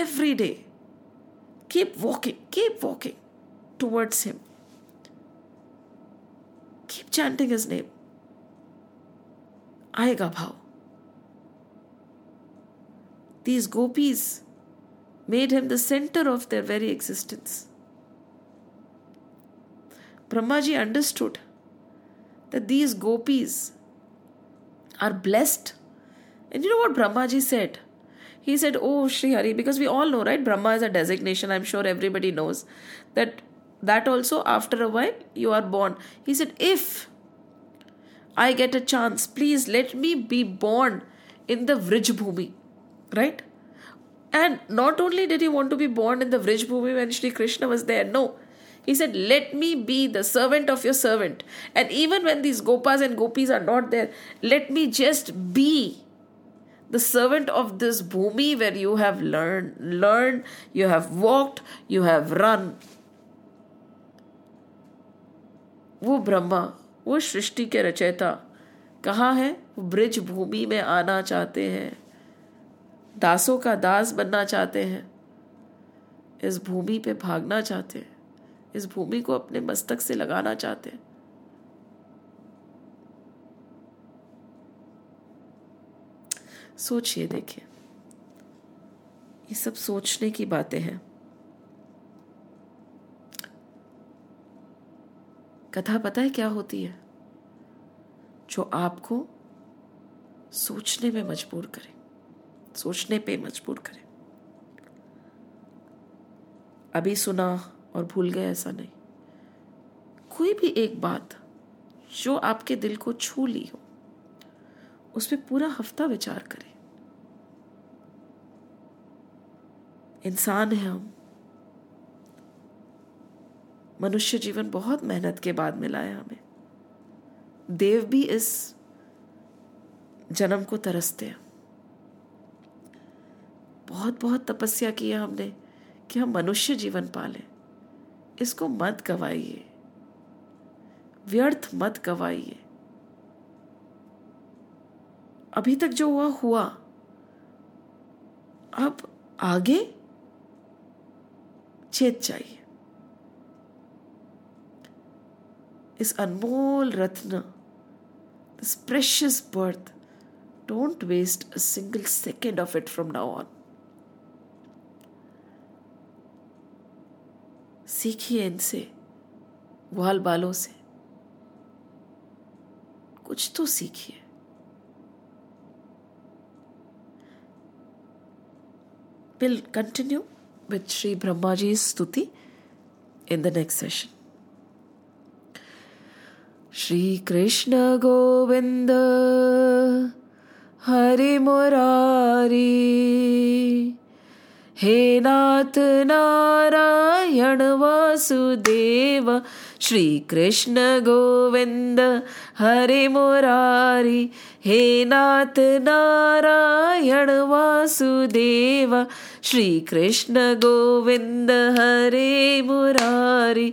every day keep walking keep walking towards him keep chanting his name आएगा भाव these gopis made him the center of their very existence. Brahmaji understood that these gopis are blessed. And you know what Brahmaji said? He said, Oh Sri Hari, because we all know, right? Brahma is a designation, I'm sure everybody knows. That that also after a while you are born. He said, If I get a chance, please let me be born in the Vrijbhumi. Right? And not only did he want to be born in the Vrijbhumi when Sri Krishna was there, no. He said, Let me be the servant of your servant. And even when these gopas and gopis are not there, let me just be the servant of this bhumi where you have learned, learned, you have walked, you have run. वो ब्रह्मा वो सृष्टि के रचयिता कहाँ है ब्रज भूमि में आना चाहते हैं दासों का दास बनना चाहते हैं इस भूमि पे भागना चाहते हैं इस भूमि को अपने मस्तक से लगाना चाहते हैं सोचिए देखिए ये सब सोचने की बातें हैं कथा पता है क्या होती है जो आपको सोचने में मजबूर करे सोचने पे मजबूर करें अभी सुना और भूल गए ऐसा नहीं कोई भी एक बात जो आपके दिल को छू ली हो उस पर पूरा हफ्ता विचार करें इंसान है हम मनुष्य जीवन बहुत मेहनत के बाद मिला है हमें देव भी इस जन्म को तरसते हैं बहुत बहुत तपस्या की है हमने कि हम मनुष्य जीवन पालें इसको मत गवाइए व्यर्थ मत गवाइए अभी तक जो हुआ हुआ अब आगे चेत चाहिए इस अनमोल रत्न this precious birth don't waste a single second of it from now on सीखिए इनसे ग्वाल बालों से कुछ तो सीखिए will continue with Shri Brahma ji स्तुति in the next session Shri Krishna Govind Hari Murari हे नाथ नारायण वासुदेव श्रीकृष्ण गोविन्द हरि हे नाथ नारायण वासुदेव श्रीकृष्ण गोविन्द हरे मुरारी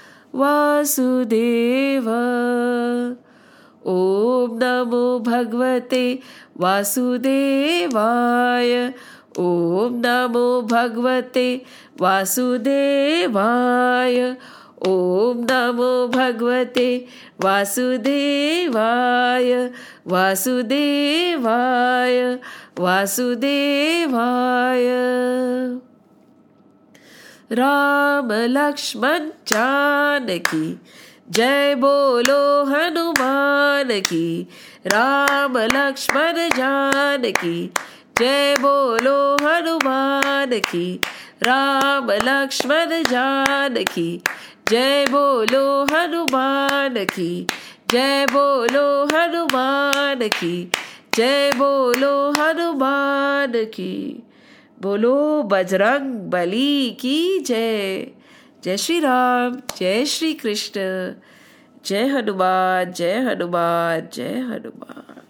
वासुदेव ॐ नमो भगवते वासुदेवाय ॐ नमो भगवते वासुदेवाय ॐ नमो भगवते वासुदेवाय वासुदेवाय वासुदेवाय राम लक्ष्मण की जय बोलो हनुमान की राम लक्ष्मण जान की जय बोलो हनुमान की राम लक्ष्मण की जय बोलो हनुमान की जय बोलो हनुमान की जय बोलो हनुमान की बोलो बजरंग बली की जय जय श्री राम जय श्री कृष्ण जय हनुमान जय हनुमान जय हनुमान